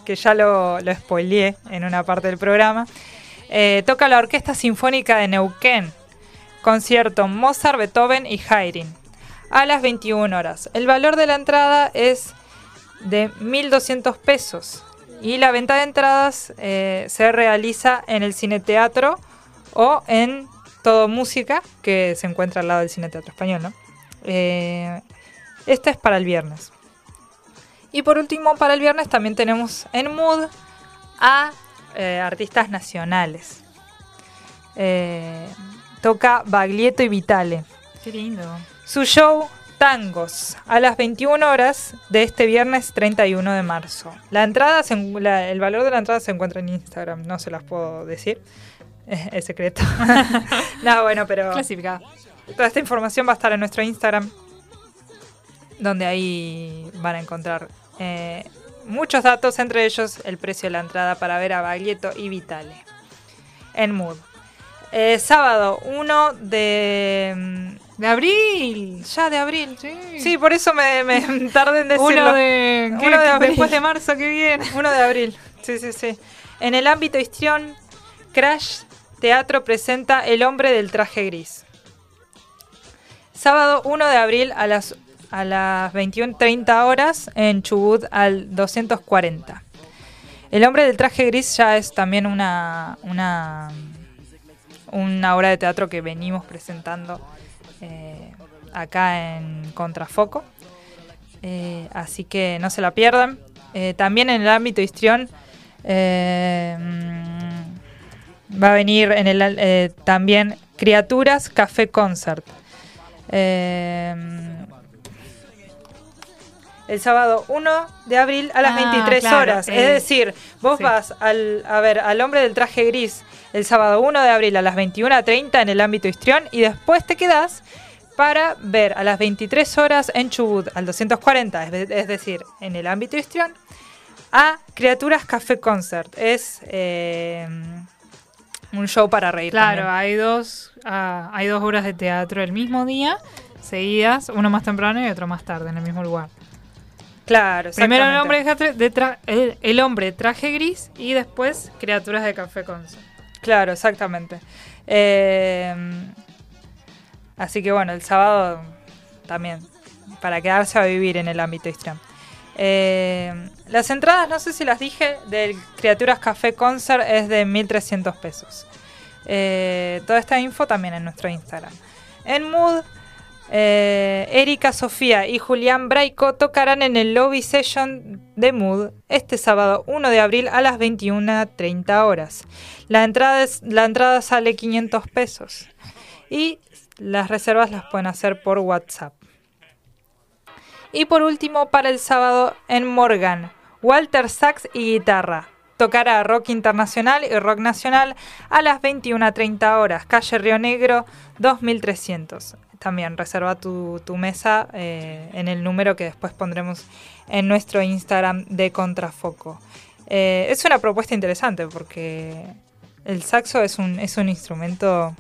que ya lo, lo spoileé en una parte del programa, eh, toca la Orquesta Sinfónica de Neuquén, concierto Mozart, Beethoven y Haydn, a las 21 horas. El valor de la entrada es de 1.200 pesos y la venta de entradas eh, se realiza en el Cine Teatro o en Todo Música, que se encuentra al lado del Cine Teatro Español, ¿no? Eh, este es para el viernes. Y por último, para el viernes también tenemos en Mood a eh, artistas nacionales. Toca Baglietto y Vitale. Qué lindo. Su show Tangos a las 21 horas de este viernes 31 de marzo. La entrada, se la- el valor de la entrada se encuentra en Instagram, no se las puedo decir. [laughs] Es, es secreto. [laughs] no, bueno, pero Clasificada. toda esta información va a estar en nuestro Instagram, donde ahí van a encontrar eh, muchos datos, entre ellos el precio de la entrada para ver a Baglietto y Vitale en Mood. Eh, sábado 1 de, mm, De abril. ya de abril. Sí. Sí, por eso me, me [laughs] tardé en decirlo. Uno de, Uno ¿qué? de abril. después de marzo que viene. 1 de abril. Sí, sí, sí. En el ámbito histrión, Crash Teatro presenta El hombre del traje gris. Sábado 1 de abril a las, a las 21.30 horas en Chubut al 240. El hombre del traje gris ya es también una, una, una obra de teatro que venimos presentando eh, acá en Contrafoco. Eh, así que no se la pierdan. Eh, también en el ámbito histrión va a venir en el, también Criaturas Café Concert. El sábado 1 de abril a las Ah, 23 claro, horas. eh, es decir, vos sí. vas al, a ver al hombre del traje gris el sábado 1 de abril a las 21.30 en el ámbito histrión y después te quedás para ver a las 23 horas en Chubut al 240, es, es decir, en el ámbito histrión, a Criaturas Café Concert. Es eh, un show para reír. Claro, también. hay dos, ah, hay dos obras de teatro el mismo día, seguidas, uno más temprano y otro más tarde, en el mismo lugar. Claro, Primero el hombre, de tra- el, el hombre traje gris y después criaturas de café con Sol. Claro, exactamente. Eh, así que bueno, el sábado también, para quedarse a vivir en el ámbito histrión. Eh, las entradas, no sé si las dije, del Criaturas Café Concert es de 1.300 pesos. Eh, toda esta info también en nuestro Instagram. En Mood, eh, Erika Sofía y Julián Braico tocarán en el lobby session de Mood este sábado 1 de abril a las 21.30 horas. La entrada, la entrada sale 500 pesos y las reservas las pueden hacer por WhatsApp. Y por último, para el sábado en Morgan, Walter Sax y guitarra. Tocará rock internacional y rock nacional a las 21.30 horas, calle Río Negro 2300. También reserva tu, tu mesa eh, en el número que después pondremos en nuestro Instagram de Contrafoco. Eh, es una propuesta interesante porque el saxo es un, es un instrumento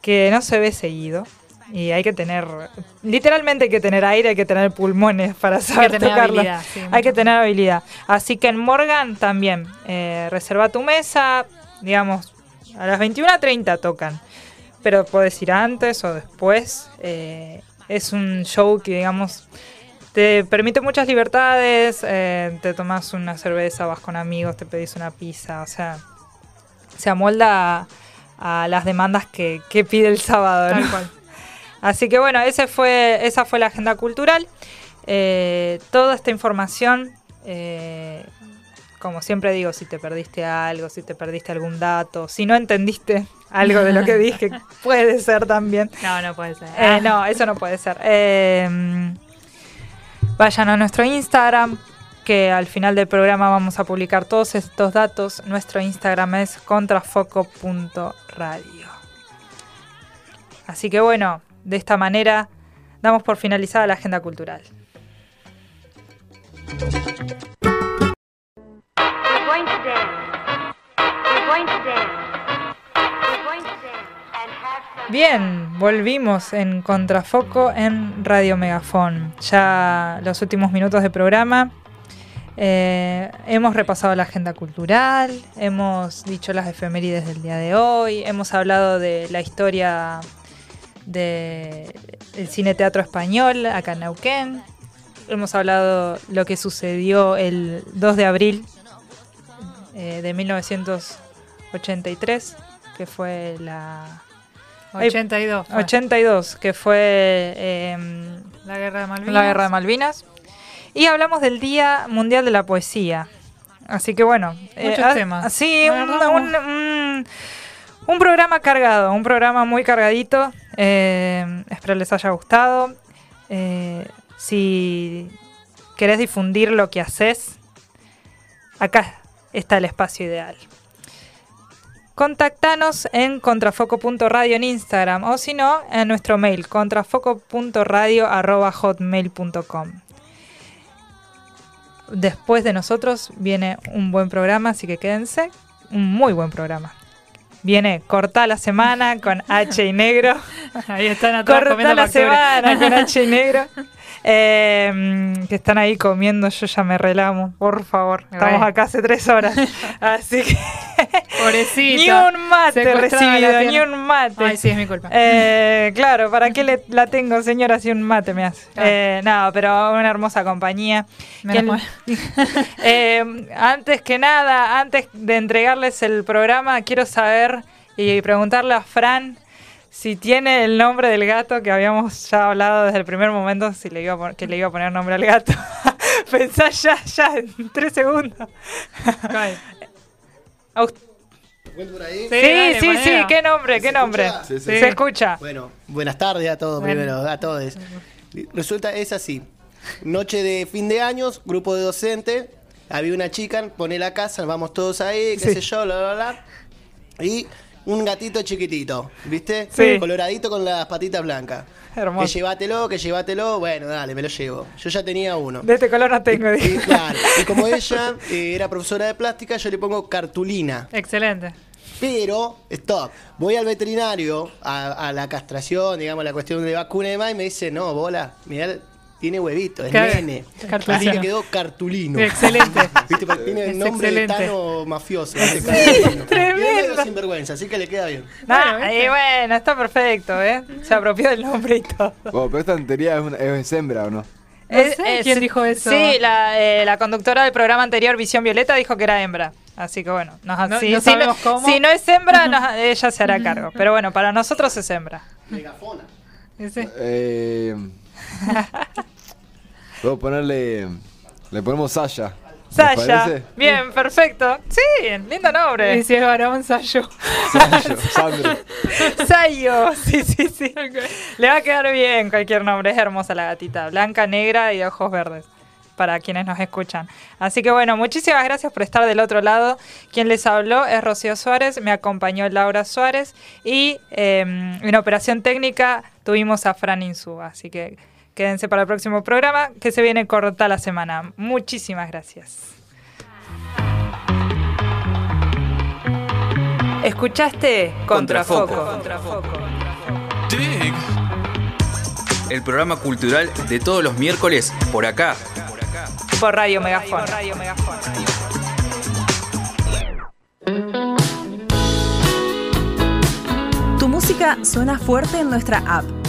que no se ve seguido. Y hay que tener, literalmente hay que tener aire, hay que tener pulmones [laughs] para saber tener tocarlo. sí, hay que tener habilidad. Así que en Morgan también, eh, reserva tu mesa, digamos, a las 21.30 tocan. Pero puedes ir antes o después. eh, es un show que, digamos, te permite muchas libertades. eh, te tomas una cerveza, vas con amigos, te pedís una pizza, o sea, se amolda a, a las demandas que, que pide el sábado. ¿no? Cual. [laughs] Así que bueno, ese fue, esa fue la agenda cultural. Eh, toda esta información, como siempre digo, si te perdiste algo, si te perdiste algún dato, si no entendiste algo de lo que [laughs] dije, puede ser también. No, no puede ser. Eh, no, eso no puede ser. Eh, vayan a nuestro Instagram, que al final del programa vamos a publicar todos estos datos. Nuestro Instagram es contrafoco.radio. Así que bueno, de esta manera damos por finalizada la agenda cultural. We're going to dance. We're going to dance. Bien, volvimos en Contrafoco en Radio Megafón. Ya los últimos minutos de programa. Eh, hemos repasado la agenda cultural, hemos dicho las efemérides del día de hoy, hemos hablado de la historia del cine teatro español acá en Neuquén, hemos hablado lo que sucedió el 2 de abril eh, de 1983, que fue la 82. fue. 82, que fue em, La guerra de Malvinas. la guerra de Malvinas. Y hablamos del Día Mundial de la Poesía. Así que bueno. Muchos ah, temas. Sí, un, un- un- un programa cargado, un programa muy cargadito. Eh, espero les haya gustado. Eh, si querés difundir lo que haces, acá está el espacio ideal. Contactanos en contrafoco.radio en Instagram o si no, en nuestro mail contrafoco.radio.hotmail.com. Después de nosotros viene un buen programa, así que quédense. Un muy buen programa. Viene Corta la Semana con [laughs] H y Negro. Ahí están atrás Corta comiendo la factura. Semana con [laughs] H y Negro. Eh, que están ahí comiendo, yo ya me relamo, por favor. Estamos acá hace tres horas. [laughs] Así que Pobrecito. ni un mate recibido, ni un mate. Ay, sí, es mi culpa. Eh, claro, ¿para qué le- la tengo, señora, si un mate me hace? Claro. Eh, no, pero una hermosa compañía. Menos. [laughs] Eh, antes que nada, antes de entregarles el programa, quiero saber y preguntarle a Fran si tiene el nombre del gato que habíamos ya hablado desde el primer momento, si le iba a que le iba a poner nombre al gato. [laughs] Pensá ya, ya, en tres segundos. Sí, dale, sí, sí. ¿qué nombre? ¿Qué ¿Se nombre? escucha? Sí, sí, Se escucha. Bueno, buenas tardes a todos Bueno. primero, a todos. Resulta, es así. Noche de fin de años, grupo de docentes. Había una chica, pone la casa, vamos todos ahí, qué Sí. sé yo, bla, bla, bla. Y un gatito chiquitito, ¿viste? Sí. Coloradito con las patitas blancas. Hermoso. Que llévatelo, que llévatelo. Bueno, dale, me lo llevo. Yo ya tenía uno. De este color no tengo. Y, claro, y como [laughs] ella eh, era profesora de plástica, yo le pongo cartulina. Excelente. Pero, stop, voy al veterinario a, a la castración, digamos, la cuestión de vacuna y demás, y me dice, no, bola, mirá, tiene huevito, es Claro, nene. cartulino. Así que quedó cartulino. Excelente. ¿Viste? Porque tiene el nombre de excelente. Tano mafioso. ¿viste? Cartulino. [laughs] Tremendo. Sinvergüenza, así que le queda bien. Nah, Bueno, y bueno, está perfecto, ¿eh? Se apropió del nombre y todo. Bueno, pero esta antería es, una, es hembra o no? No sé quién dijo eso. Sí, la, eh, la conductora del programa anterior, Visión Violeta, dijo que era hembra. Así que bueno, nos- No- si, no si sabemos cómo. si no es hembra, [laughs] nos- ella se hará cargo. Pero bueno, para nosotros es hembra. Megafona. Eh, [laughs] Puedo ponerle. Le ponemos Saya. ¿Les Saya. parece? Bien, perfecto. Sí, lindo nombre. Y si es varón, Sayo. Sayo, [laughs] Sandro. Sayo. Sí, sí, sí. [laughs] Le va a quedar bien cualquier nombre. Es hermosa la gatita. Blanca, negra y de ojos verdes. Para quienes nos escuchan. Así que bueno, muchísimas gracias por estar del otro lado. Quien les habló es Rocío Suárez, me acompañó Laura Suárez y eh, en operación técnica tuvimos a Fran Insúa. Así que quédense para el próximo programa que se viene corta la semana. Muchísimas gracias. ¿Escuchaste? Contrafoco. Dig. El programa cultural de todos los miércoles por acá. Por Radio Megafón. Tu música suena fuerte en nuestra app.